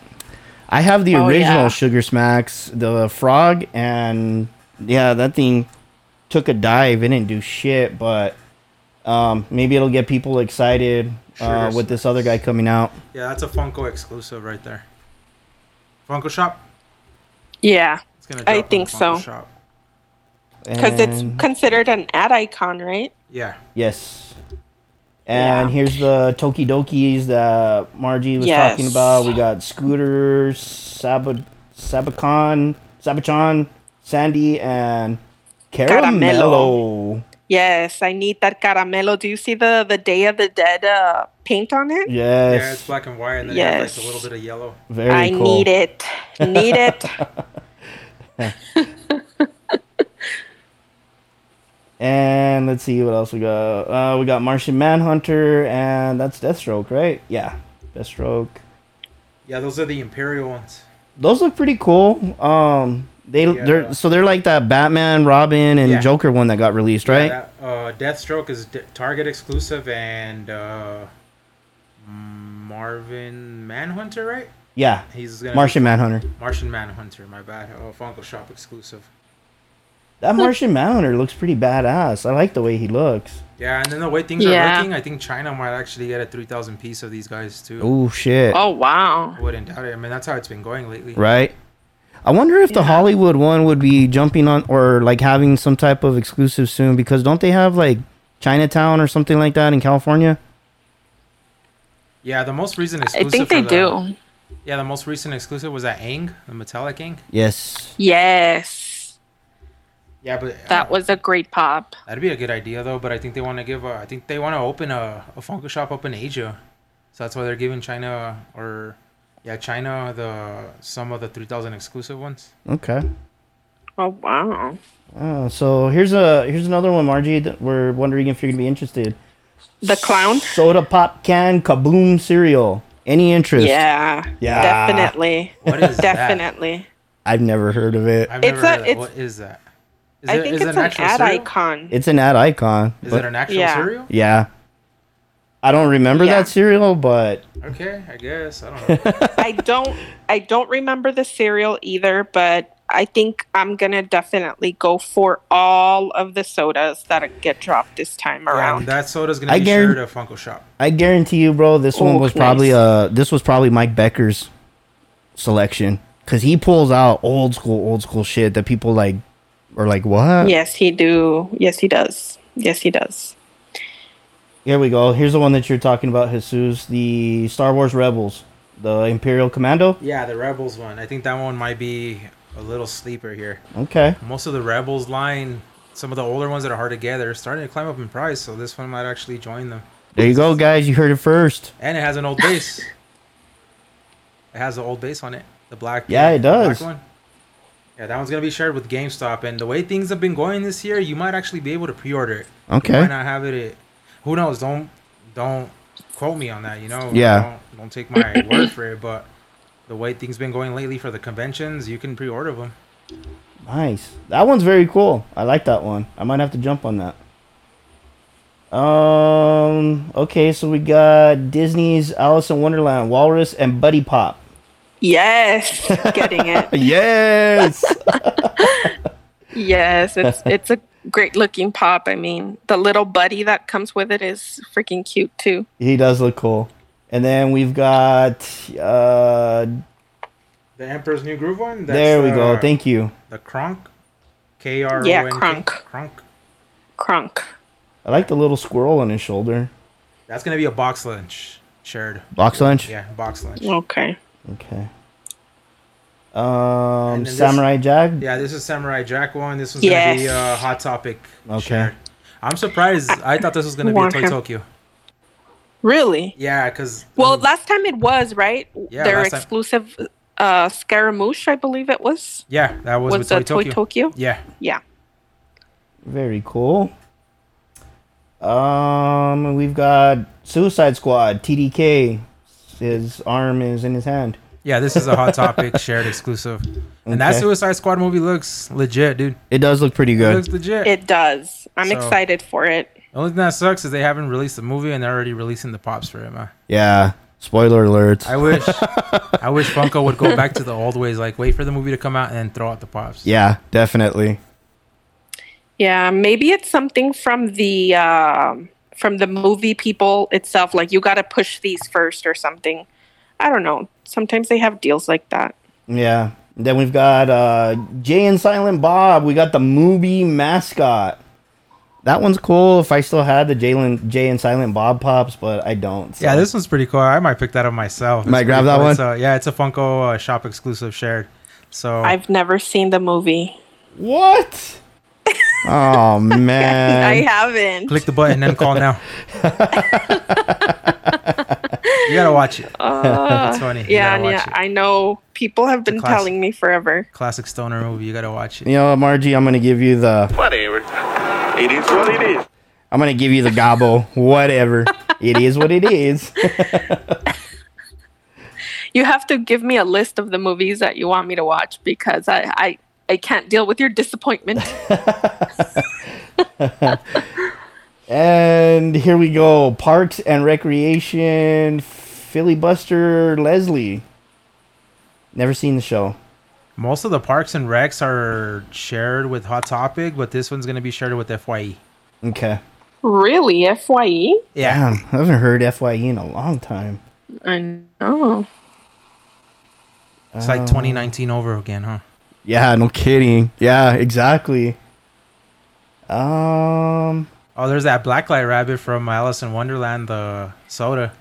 I have the Oh, original yeah. Sugar Smacks, the frog and yeah, that thing took a dive. It didn't do shit, but um, maybe it'll get people excited uh, with this other guy coming out. Yeah, that's a Funko exclusive right there. Funko Shop. Yeah, It's gonna. I drop on think Funko so. Because it's considered an ad icon, right? Yeah. yes. And Yeah. here's the Tokidokis that Margie was Yes. talking about. We got Scooter, Sab- Sabacon, Sabachan, Sandy, and Caramello. Caramello. Yes, I need that caramelo. Do you see the the Day of the Dead uh, paint on it? Yes. Yeah, it's black and white, and then it has like a little bit of yellow. Very I cool. need it. Need it. And let's see what else we got. Uh, we got Martian Manhunter, and that's Deathstroke, right? Yeah, Deathstroke. Yeah, those are the Imperial ones. Those look pretty cool. Um, they Yeah. they're so they're like that Batman, Robin, and Yeah. Joker one that got released, right? Yeah, that, uh, Deathstroke is D- Target exclusive, and uh, Marvin Manhunter, right? Yeah, He's Martian Manhunter. Martian Manhunter. My bad. Oh, Funko Shop exclusive. That Martian Manhunter looks pretty badass. I like the way he looks. Yeah, and then the way things Yeah. are looking, I think China might actually get a three thousand piece of these guys too. Oh shit! oh wow. I wouldn't doubt it. I mean, that's how it's been going lately. Right. I wonder if the Hollywood one would be jumping on or like having some type of exclusive soon because don't they have like Chinatown or something like that in California? Yeah, the most recent I think they the- do. Yeah, the most recent exclusive was that Aang, the metallic Aang. Yes. Yes. Yeah, but That uh, was a great pop. that'd be a good idea though. But I think they want to give. A, I think they want to open a, a Funko shop up in Asia, so that's why they're giving China or yeah China the some of the three thousand exclusive ones. Okay. Oh wow. Uh, so here's a here's another one, Margie. That we're wondering if you're gonna be interested. The clown? Soda pop can kaboom cereal. Any interest? Yeah. Yeah. Definitely. What is that? Definitely. I've never heard of it. I've It's never a- heard of that. it's- What is that? Is I it- think is it's it an actual ad cereal? icon. It's an ad icon. Is but- it an actual Yeah. cereal? Yeah. I don't remember Yeah. that cereal, but Okay, I guess I don't know. I don't I don't remember the cereal either, but I think I'm gonna definitely go for all of the sodas that get dropped this time around. and that soda's gonna I be guaran- shared at Funko Shop. I guarantee you, bro, this one Oh, was nice. probably uh this was probably Mike Becker's selection because he pulls out old school, old school shit that people like are like, what? yes, he do. Yes, he does. Yes, he does. Here we go. Here's the one that you're talking about, Jesus. The Star Wars Rebels, the Imperial Commando. Yeah, the Rebels one. I think that one might be a little sleeper here. Okay. Most of the Rebels line, some of the older ones that are hard to get, are starting to climb up in price. So this one might actually join them. There you go, guys. You heard it first. And it has an old base. it has the old base on it. The black. Yeah, it the black does. one. Yeah, that one's gonna be shared with GameStop. And the way things have been going this year, you might actually be able to pre-order it. You Okay. might not have it. At, who knows? Don't don't quote me on that. You know. Yeah. Don't, don't take my word for it. But the way things been going lately for the conventions, you can pre-order them. Nice. That one's very cool. I like that one. I might have to jump on that. Um. Okay, so we got Disney's Alice in Wonderland, Walrus, and Buddy Pop. Yes, getting it. Yes. Yes, it's it's a great looking pop. I mean, the little buddy that comes with it is freaking cute too. he does look cool. And then we've got. Uh, The Emperor's New Groove one. there we go. Thank you. The Kronk. K R O N K. Yeah, Kronk. Kronk. Crunk. I like the little squirrel on his shoulder. That's gonna be a box lunch shared. Box lunch. Yeah, box lunch. Okay. Okay. Um, this- Samurai Jack. Yeah, this is Samurai Jack one. This one's gonna be Yes. uh, Hot Topic. Okay. shared. I'm surprised. I thought this was gonna be a Toy. Tokyo. Really? Yeah, because Well, last time it was right. Yeah, Their last time- exclusive uh, Scaramouche, I believe it was. yeah, that was, Was, with the Toy Toy Tokyo. Tokyo? Yeah, Yeah. Very cool. Um, we've got Suicide Squad. TDK. His arm is in his hand. yeah. This is a Hot Topic shared exclusive, and that Suicide Squad movie looks legit, dude. It does look pretty good. It good. looks legit. It does. I'm So- excited for it. the only thing that sucks is they haven't released the movie, and they're already releasing the pops for it, man. Yeah. Spoiler alert. I wish, I wish Funko would go back to the old ways, like wait for the movie to come out and then throw out the pops. yeah, definitely. Yeah, maybe it's something from the um from the movie people itself. Like you got to push these first or something. I don't know. Sometimes they have deals like that. Yeah. Then we've got uh, Jay and Silent Bob. We got the movie mascot. That one's cool. If I still had the Jalen Jay and Silent Bob pops, but I don't. so- Yeah, this one's pretty cool. I might pick that up myself. Might grab that cool. one? It's a, yeah, it's a Funko uh, shop exclusive shared. So I've never seen the movie. What? Oh man. I haven't. click the button and call now. you gotta watch it. Uh, It's funny. Yeah, yeah. it. I know people have been classic. telling me forever. Classic stoner movie. You gotta watch it. You know Margie? I'm gonna give you the Whatever. It is what it is. I'm gonna give you the gobble. Whatever. it is what it is. You have to give me a list of the movies that you want me to watch because I I, I can't deal with your disappointment. and here we go. Parks and Recreation. Filibuster Leslie. Never seen the show. Most of the parks and recs are shared with Hot Topic, but this one's gonna be shared with Fye. Okay. really, Fye? Yeah. Damn, I haven't heard Fye in a long time. I know. It's like 2019 over again, huh? Yeah, no kidding. Yeah, exactly. Um, Oh, there's that Blacklight Rabbit from Alice in Wonderland, the soda.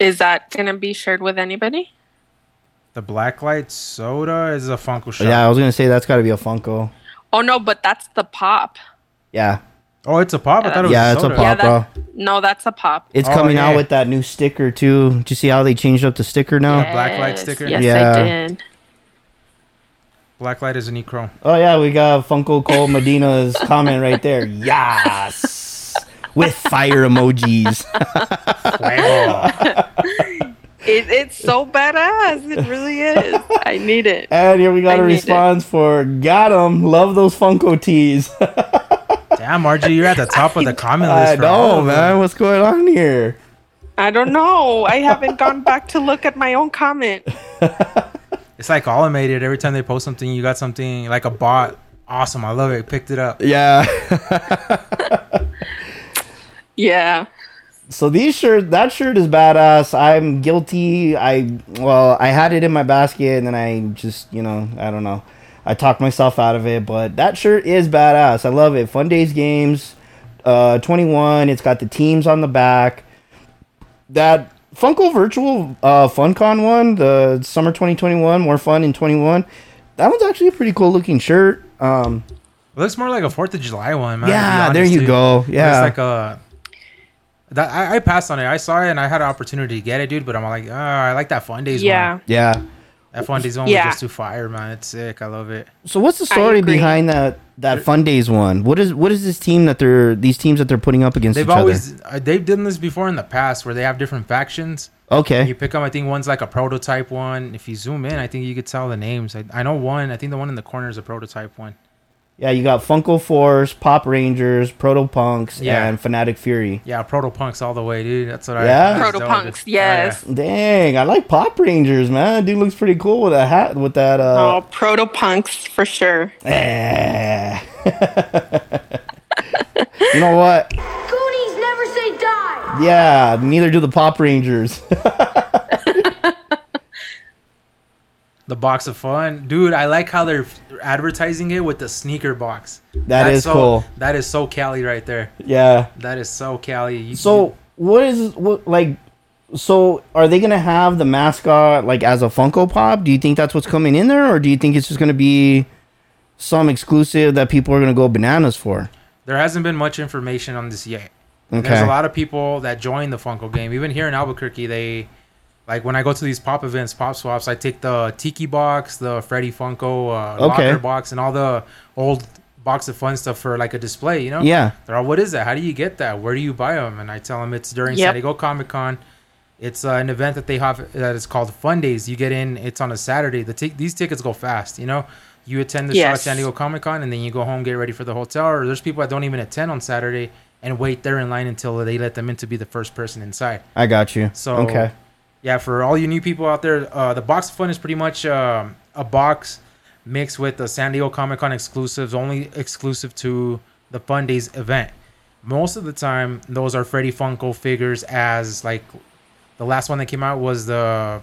Is that gonna be shared with anybody? The Blacklight soda is a Funko shop. yeah, I was gonna say that's got to be a Funko. Oh no, but that's the pop. Yeah, Oh, it's a pop. I thought it was yeah, a it's a pop, Yeah, bro. no, that's a pop. It's Oh, coming out with that new sticker too. Did you see how they changed up the sticker now? Yeah. black light sticker? Yes, Yeah. I did. Blacklight is an e-chrome. Oh yeah, we got Funko Cole Medina's comment right there. Yes, with fire emojis. It, it's so badass. It really is. I need it. and here we got I a need it. response for got 'em. Love those Funko tees. Damn, Margie, you're at the top of the comment list. I know, man. What's going on here? I don't know. I haven't gone back to look at my own comment. It's like automated. Every time they post something, you got something like a bot. Awesome, I love it. Picked it up. Yeah. Yeah. So these shirt, that shirt is badass. I'm guilty. I well, I had it in my basket, and then I just, you know, I don't know. I talked myself out of it, but that shirt is badass. I love it. Fun Days Games, uh, 21. It's got the teams on the back. That Funko Virtual uh, Funkon one, the summer 2021, more fun in 21. That one's actually a pretty cool looking shirt. Um, It looks more like a Fourth of July one, man. to be Yeah, there you dude. go. Yeah. looks like a. That I, I passed on it. I saw it and I had an opportunity to get it, dude. But I'm like, oh, I like that Fun Days Yeah. one. yeah. That Fun Days one Yeah. was just too fire, man. It's sick. I love it. So what's the story behind that that Fun Days one? What is what is this team that they're these teams that they're putting up against They've each always uh, they've done this before in the past where they have different factions. Okay. You pick them. I think one's like a prototype one. If you zoom in, I think you could tell the names. I, I know one. I think the one in the corner is a prototype one. Yeah, you got Funko Force, Pop Rangers, Proto Punks, Yeah. and Fanatic Fury. Yeah, proto punks all the way, dude. That's what Yeah? I. that's Proto-punks, dude. yes. Dang, I like Pop Rangers, man. Dude looks pretty cool with that hat with that uh Oh, proto punks for sure. eh. You know what? Goonies never say die. Yeah, neither do the Pop Rangers. The box of fun, dude. I like how they're advertising it with the sneaker box. That That's is so, cool. That is so Cali right there. yeah. That is so Cali. You- So what is what like? So are they gonna have the mascot like as a Funko Pop? Do you think that's what's coming in there, or do you think it's just gonna be some exclusive that people are gonna go bananas for? there hasn't been much information on this yet. Okay. There's a lot of people that join the Funko game. Even here in Albuquerque, they like when I go to these pop events, pop swaps. I take the Tiki box, the Freddy Funko uh, Okay. locker box, and all the old box of fun stuff for like a display. You know? Yeah. They're all, what is that? How do you get that? Where do you buy them? And I tell them it's during Yep. San Diego Comic Con. It's uh, an event that they have that is called Fun Days. You get in. It's on a Saturday. The t- these tickets go fast. You know, you attend the show at San Diego Comic Con, and then you go home, get ready for the hotel. Or there's people that don't even attend on Saturday and wait there in line until they let them in to be the first person inside. I got you. So okay. Yeah, for all you new people out there, uh, the box of fun is pretty much um, a box mixed with the San Diego Comic Con exclusives, only exclusive to the Fun Days event. Most of the time, those are Freddy Funko figures. As like the last one that came out was the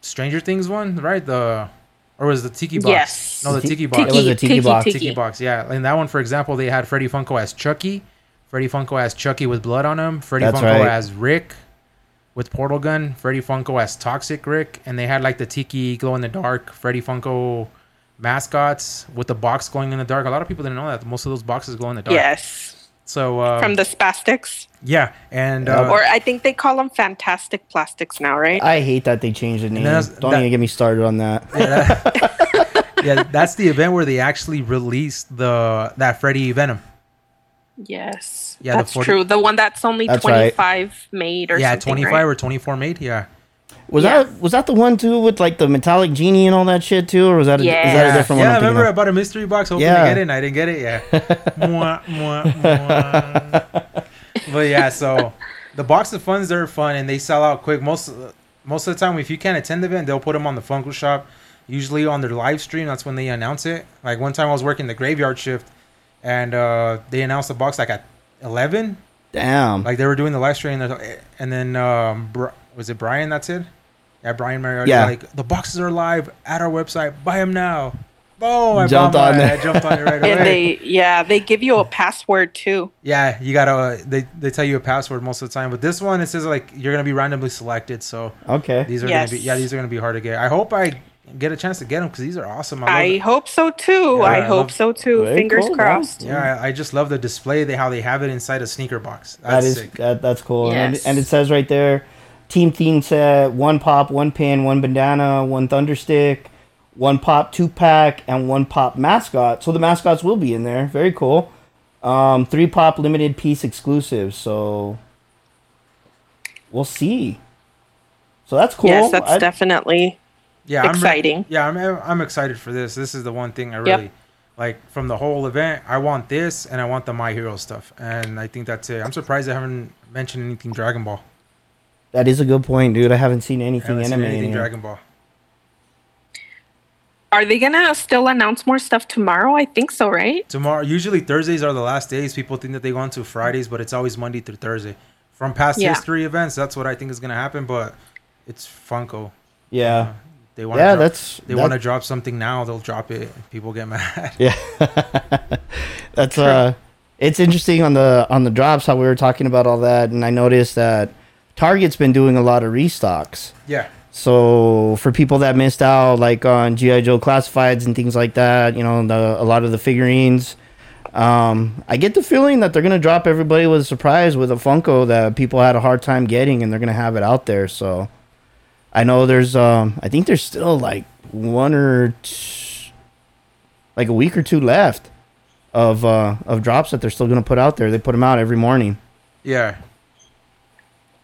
Stranger Things one, right? The or was it the Tiki box? Yes. No, the Tiki box. It was a tiki box. Tiki box, yeah. In that one, for example, they had Freddy Funko as Chucky, Freddy Funko as Chucky with blood on him, Freddy That's Funko right. as Rick with portal gun, Freddy Funko as Toxic Rick, and they had like the Tiki glow in the dark Freddy Funko mascots with the box glowing in the dark. A lot of people didn't know that most of those boxes glow in the dark. Yes. So um, From the spastics. yeah, and uh, Or I think they call them fantastic plastics now, right? I hate that they changed the name. Don't that- even get me started on that. yeah, that's the event where they actually released the that Freddy Venom. Yes. Yeah, the that's 40 true. The one that's only That's right. 25 made or yeah, something. twenty five right? or twenty four made. Yeah. Was Yeah. that was that the one too with like the metallic genie and all that shit too, or was that a, is that a Yeah. different yeah, one? I'm remember I bought a mystery box hoping Yeah. to get it and I didn't get it. Yeah. Mwah, mwah, mwah. but yeah, so the box of funds they're fun and they sell out quick. Most most of the time, if you can't attend the event, they'll put them on the Funko Shop. Usually on their live stream, that's when they announce it. Like one time I was working the graveyard shift, and uh, they announced the box like at eleven. Damn. Like they were doing the live stream, and then um, was it Brian? That's it. Yeah, Brian Mariotti. Yeah. Like the boxes are live at our website. Buy them now. Oh, I Jumped on it. I jumped on it right away. And they, yeah, they give you a password too. yeah, you gotta. Uh, they they tell you a password most of the time, but this one it says like you're gonna be randomly selected. So okay. these are Yes. gonna be yeah these are gonna be hard to get. I hope I get a chance to get them because these are awesome. I, I hope so too. Yeah, I, I hope love- so too. Very Fingers cool, man. crossed. yeah, I, I just love the display. They how they have it inside a sneaker box. That That's sick. that, that's cool. And, Yes. and it says right there, team theme set, one pop, one pin, one bandana, one thunderstick, one pop two pack, and one pop mascot. So the mascots will be in there. Very cool. Um, three pop limited piece exclusive. So we'll see. So that's cool. Yes, that's I- definitely. Yeah, I'm re- exciting. yeah, I'm I'm excited for this. This is the one thing I Yep. really like from the whole event. I want this, and I want the My Hero stuff, and I think that's it. I'm surprised I haven't mentioned anything Dragon Ball. that is a good point, dude. I haven't seen I anything haven't seen anime in anything here. Dragon Ball. Are they gonna still announce more stuff tomorrow? I think so, right? Tomorrow, usually Thursdays are the last days. People think that they go on to Fridays, but it's always Monday through Thursday. From past Yeah. history events, that's what I think is gonna happen. But it's Funko. Yeah. Uh, They want. Yeah, drop, that's They that- want to drop something now. They'll drop it. People get mad. Yeah, that's uh, it's interesting on the on the drops how we were talking about all that, and I noticed that Target's been doing a lot of restocks. yeah. So for people that missed out, like on GI Joe classifieds and things like that, you know, the, a lot of the figurines. Um, I get the feeling that they're gonna drop everybody with a surprise with a Funko that people had a hard time getting, and they're gonna have it out there. So I know there's, um, I think there's still like one or t- like a week or two left of uh, of drops that they're still gonna put out there. They put them out every morning, Yeah.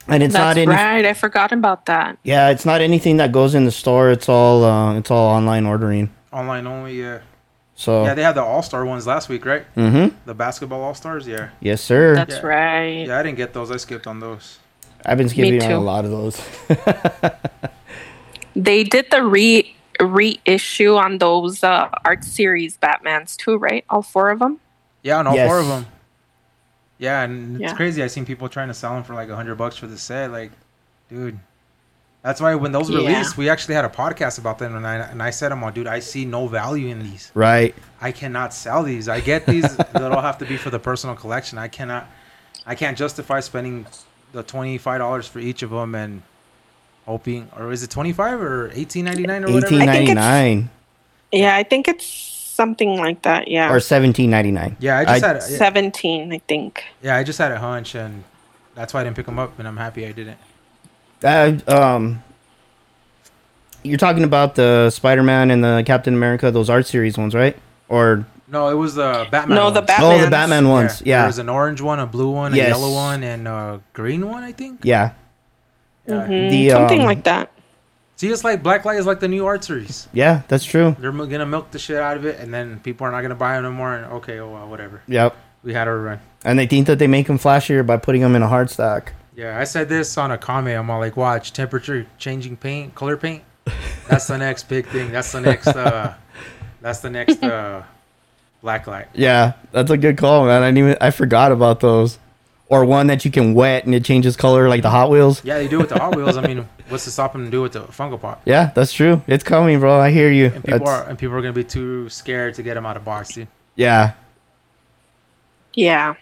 and it's That's not any. right. I forgot about that. Yeah, it's not anything that goes in the store. It's all uh, it's all online ordering. Online only. Yeah. So Yeah, they had the All Star ones last week, right? Mm-hmm. The basketball All Stars. Yeah. Yes, sir. That's Yeah. right. Yeah, I didn't get those. I skipped on those. I've been skipping on a lot of those. They did the re reissue on those uh, art series Batmans too, right? All four of them. Yeah, and all Yes. four of them. Yeah, and it's Yeah. crazy. I've seen people trying to sell them for like a hundred bucks for the set. Like, dude, that's why when those Yeah. released, we actually had a podcast about them, and I and I said, "I'm all, dude, I see no value in these. right. I cannot sell these. I get these. that'll have to be for the personal collection. I cannot. I can't justify spending the twenty five dollars for each of them and hoping, or is it twenty five or eighteen ninety nine or whatever? Eighteen I ninety think nine Yeah, I think it's something like that. Yeah, or seventeen ninety nine. Yeah, I just had. A, yeah, seventeen. I think. yeah, I just had a hunch, and that's why I didn't pick them up, and I'm happy I didn't. Uh, um, you're talking about the Spider Man and the Captain America, those art series ones, right? Or No, it was the Batman. No, the. Batman. oh, the Batman ones. There Yeah, There was an orange one, a blue one, Yes. a yellow one, and a green one. I think. yeah. Yeah. Mhm, The, something um, like that. See, it's like Blacklight is like the new art series. Yeah, that's true. They're gonna milk the shit out of it, and then people are not gonna buy them no more. And okay, oh well, whatever. Yep. We had our run. And they think that they make them flashier by putting them in a hard stack. Yeah, I said this on a comment. I'm all like, watch temperature changing paint, color paint. That's the next big thing. That's the next. uh That's the next uh, black light. Yeah, that's a good call, man. I didn't even I forgot about those. Or one that you can wet and it changes color like the Hot Wheels. Yeah, they do with the Hot Wheels. I mean, what's to stop them to do with the Funko Pop? Yeah, that's true. It's coming, bro. I hear you. And people That's- are and people are gonna be too scared to get them out of box, dude. yeah. Yeah.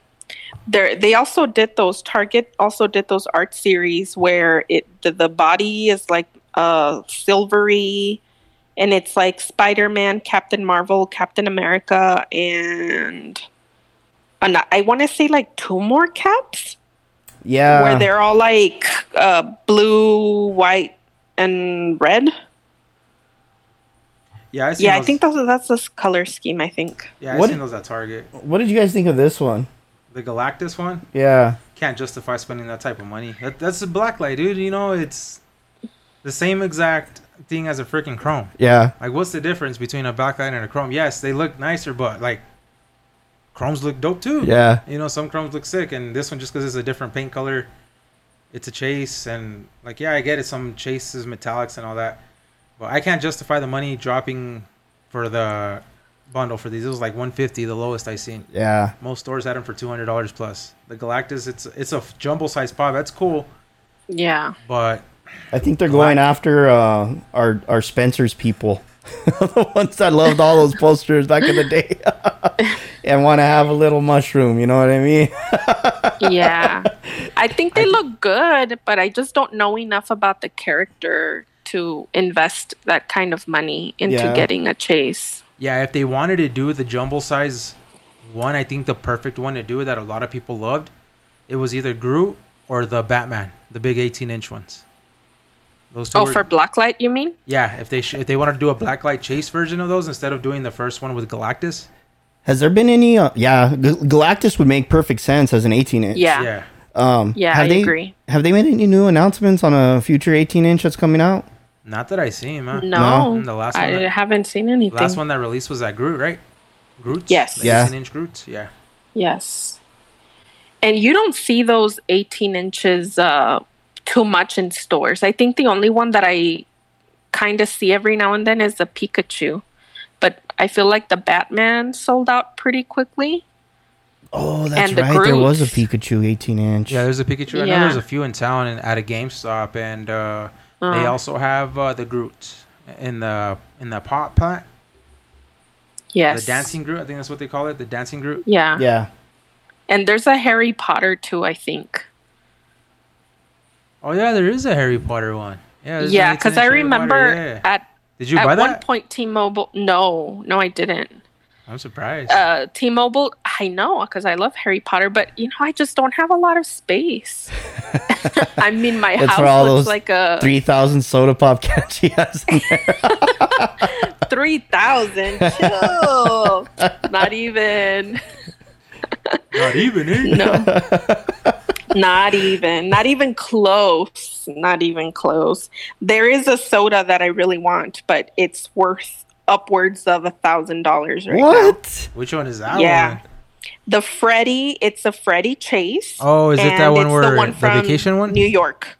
There they also did those Target also did those art series where it the, the body is like uh silvery and it's like Spider-Man, Captain Marvel, Captain America and and I want to say like two more caps Yeah. where they're all like uh blue, white and red. Yeah, I seen Yeah, I think those, that's this color scheme, I think. Yeah, I What- seen those at Target. what did you guys think of this one? The Galactus one Yeah. can't justify spending that type of money. That, that's a black light, dude. You know, it's the same exact thing as a freaking Chrome. Yeah. Like, what's the difference between a black light and a Chrome? Yes, they look nicer, but like, Chromes look dope too. Yeah. You know, some Chromes look sick, and this one just because it's a different paint color, it's a chase, and like, yeah, I get it. Some chases, metallics, and all that, but I can't justify the money dropping for the bundle for these. It was like 150, the lowest I seen. Yeah. Most stores had them for 200 dollars plus. The Galactus, it's it's a jumbo size pop. That's cool, Yeah. but I think they're going after uh, our our Spencer's people, the ones that loved all those posters back in the day, and want to have a little mushroom. You know what I mean? yeah. I think they look good, but I just don't know enough about the character to invest that kind of money into Yeah. getting a chase. Yeah, if they wanted to do the jumbo size one, I think the perfect one to do that a lot of people loved, it was either Groot or the Batman, the big 18 inch ones. Those two Oh, were- for Blacklight, you mean? yeah, if they sh- if they wanted to do a blacklight chase version of those instead of doing the first one with Galactus, Has there been any? Uh, yeah, G- Galactus would make perfect sense as an 18 inch. Yeah. yeah, Um, Yeah, have I they, agree. Have they made any new announcements on a future 18 inch that's coming out? not that I see, man. No, The last I one that- haven't seen anything. Last one that released was that Groot, right? Groot. Yes. Yeah. 18 inch Groot. Yeah. Yes. And you don't see those 18 inches uh, too much in stores. I think the only one that I kind of see every now and then is the Pikachu. But I feel like the Batman sold out pretty quickly. Oh, that's And the right. There was a Pikachu 18 inch. Yeah, there's a Pikachu. I know there's a few in town and at a GameStop, and uh, they Uh. also have uh, the Groot in the in the pot plant. Yes. The dancing Groot, I think that's what they call it. The dancing Groot. Yeah. yeah. And there's a Harry Potter too, I think. Oh yeah, there is a Harry Potter one. Yeah, Yeah, because I remember yeah. at Did you at buy one point T-Mobile. No, no, I didn't. I'm surprised. uh T-Mobile, I know because I love Harry Potter, but you know I just don't have a lot of space. I mean, my That's house all looks those like a 3,000 soda pop cans she has in there. three thousand. Chill. Not even. Not even. Eh? No. Not even. Not even close. Not even close. There is a soda that I really want, but it's worth upwards of a thousand dollars right now. what? Which one is that Yeah. one? The Freddy, it's a Freddy Chase. Oh, is it that one where the, one the from vacation one? New York.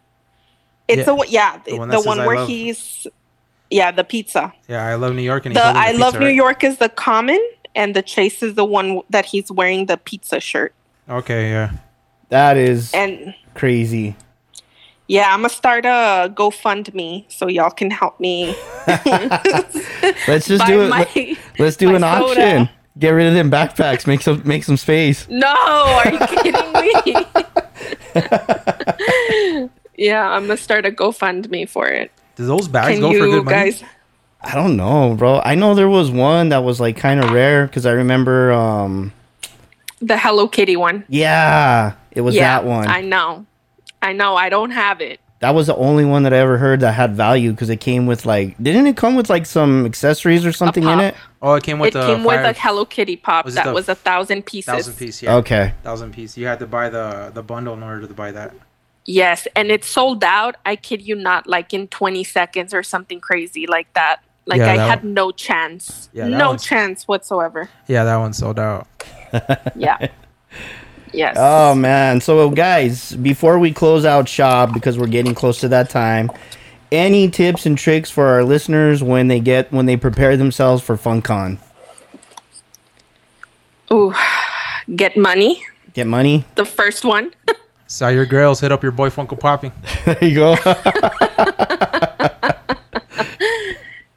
It's Yeah. the one, yeah, The the one one, that says, "I where love-" he's, yeah, the pizza. Yeah, I love New York, and he The I the love pizza, New right? York is the common, and the Chase is the one that he's wearing the pizza shirt. Okay, yeah. That is And crazy. yeah, I'm gonna start a GoFundMe so y'all can help me Let's just do it. my. Let- Let's do an soda. auction. Get rid of them backpacks. Make some make some space. No, are you kidding me? yeah, I'm gonna start a GoFundMe for it. Do those bags Can go for good money? guys? I don't know, bro. I know there was one that was like kind of rare because I remember. um The Hello Kitty one. Yeah, it was yeah, that one. I know. I know. I don't have it. that was the only one that I ever heard that had value because it came with like, didn't it come with like some accessories or something in it? Oh, it came with it the came with a Hello Kitty pop Was that was a thousand pieces. thousand piece. Yeah. Okay. Thousand piece. You had to buy the the bundle in order to buy that. Yes, and it sold out. I kid you not, like in 20 seconds or something crazy like that. Like Yeah, I that had one- no chance. Yeah, no chance whatsoever. Yeah, that one sold out. Yeah. yes. Oh man. So guys, before we close out shop because we're getting close to that time, any tips and tricks for our listeners when they get when they prepare themselves for Funkon? Ooh, get money. Get money. The first one. Sell your girls Hit up your boy Funko Popping. There you go.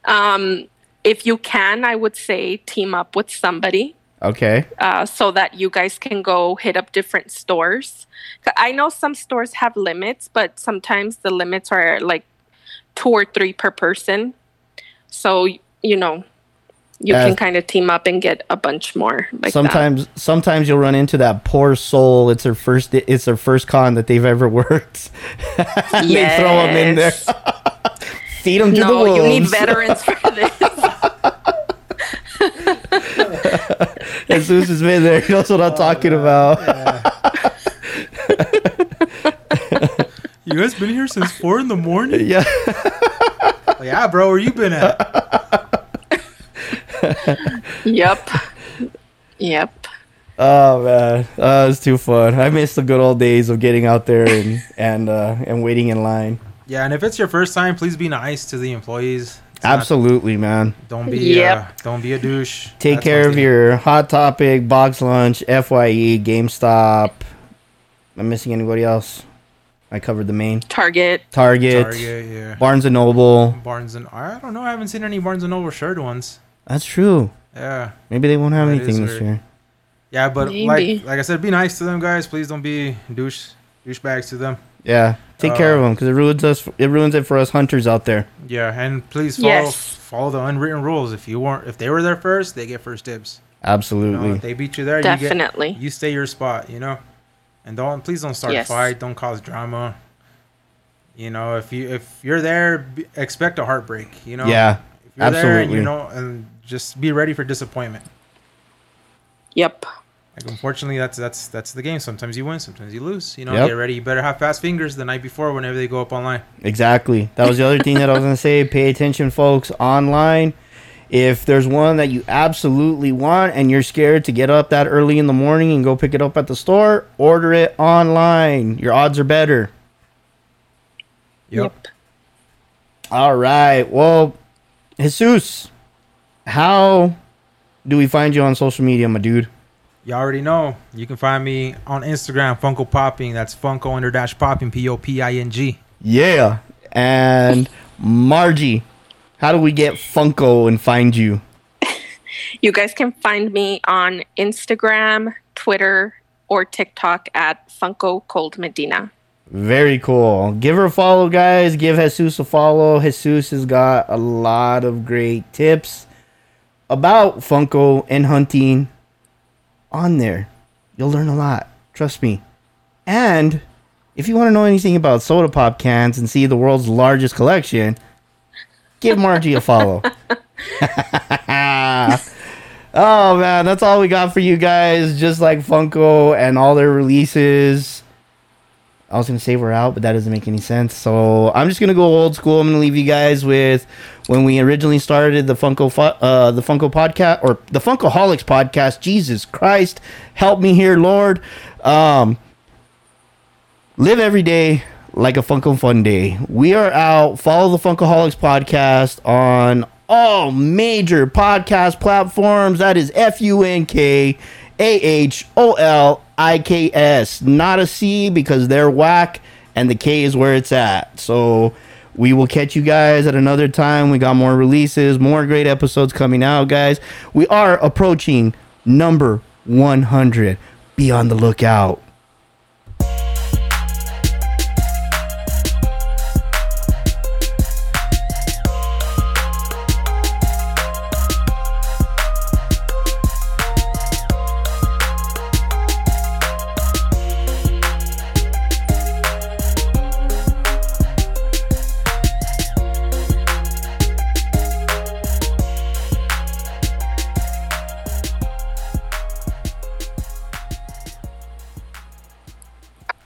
um, if you can, I would say team up with somebody okay. uh, so that you guys can go hit up different stores. I know some stores have limits, but sometimes the limits are like two or three per person. So you know, you Yeah. can kind of team up and get a bunch more. Like sometimes sometimes you'll run into that poor soul. It's their first it's their first con that they've ever worked. that. they throw them in there. Feed them to the No, wolves. you need veterans for this. Jesus has been there. He knows what I'm talking about. You guys been here since four in the morning? yeah. yeah, bro. Where you been at? yep. Yep. Oh man, uh, it's too fun. I miss the good old days of getting out there and and uh, and waiting in line. Yeah, and if it's your first time, please be nice to the employees. It's not- Absolutely, man. don't be. Yep. Uh, don't be a douche. Take That's care of thing. your Hot Topic, Box Lunch, Fye, GameStop. Am I'm missing anybody else. I covered the main Target. Target, Target. Yeah. Barnes and Noble. Barnes and I don't know. I haven't seen any Barnes and Noble shirt ones. That's true. Yeah. Maybe they won't have That anything this year. Yeah, but Maybe. like like I said, be nice to them guys. Please don't be douche douchebags to them. Yeah, take care of Uh, them because it ruins us. It ruins it for us hunters out there. Yeah, and please follow Yes. follow the unwritten rules. If you weren't, if they were there first, they get first dibs. You know, Absolutely. if they beat you there, Definitely. you get you stay your spot. You know, and don't please don't start Yes. a fight. Don't cause drama. You know, if you if you're there, be, expect a heartbreak. You know, yeah, if you're there, absolutely. you know, and just be ready for disappointment. Yep. Like unfortunately, that's that's that's the game. Sometimes you win, sometimes you lose. You know, Yep. get ready. You better have fast fingers the night before whenever they go up online. Exactly. That was the other thing that I was going to say. Pay attention, folks, online. If there's one that you absolutely want and you're scared to get up that early in the morning and go pick it up at the store, order it online. Your odds are better. Yep. All right. Well, Jesus, how do we find you on social media, my dude? You already know. You can find me on Instagram, Funko Popping. That's Funko under dash popping, P O P I N G. Yeah. And Margie, how do we get Funko and find you? You guys can find me on Instagram, Twitter, or TikTok at Funko Cold Medina. Very cool. Give her a follow, guys. Give Jesus a follow. Jesus has got a lot of great tips about Funko and hunting on there. You'll learn a lot. Trust me. And if you want to know anything about soda pop cans and see the world's largest collection, give Margie a follow. oh man, that's all we got for you guys. Just like Funko and all their releases. I was gonna say we're out, but that doesn't make any sense. So I'm just gonna go old school. I'm gonna leave you guys with when we originally started the Funko fu- uh, the Funko podcast or the Funkaholiks podcast. Jesus Christ, help me here, Lord. Um, live every day like a Funko Fun Day. We are out. Follow the Funkaholiks podcast on all major podcast platforms. That is F U N K A H O L I K S. Not a C because they're whack, and the K is where it's at. So we will catch you guys at another time. We got more releases, more great episodes coming out, guys. We are approaching number 100. Be on the lookout.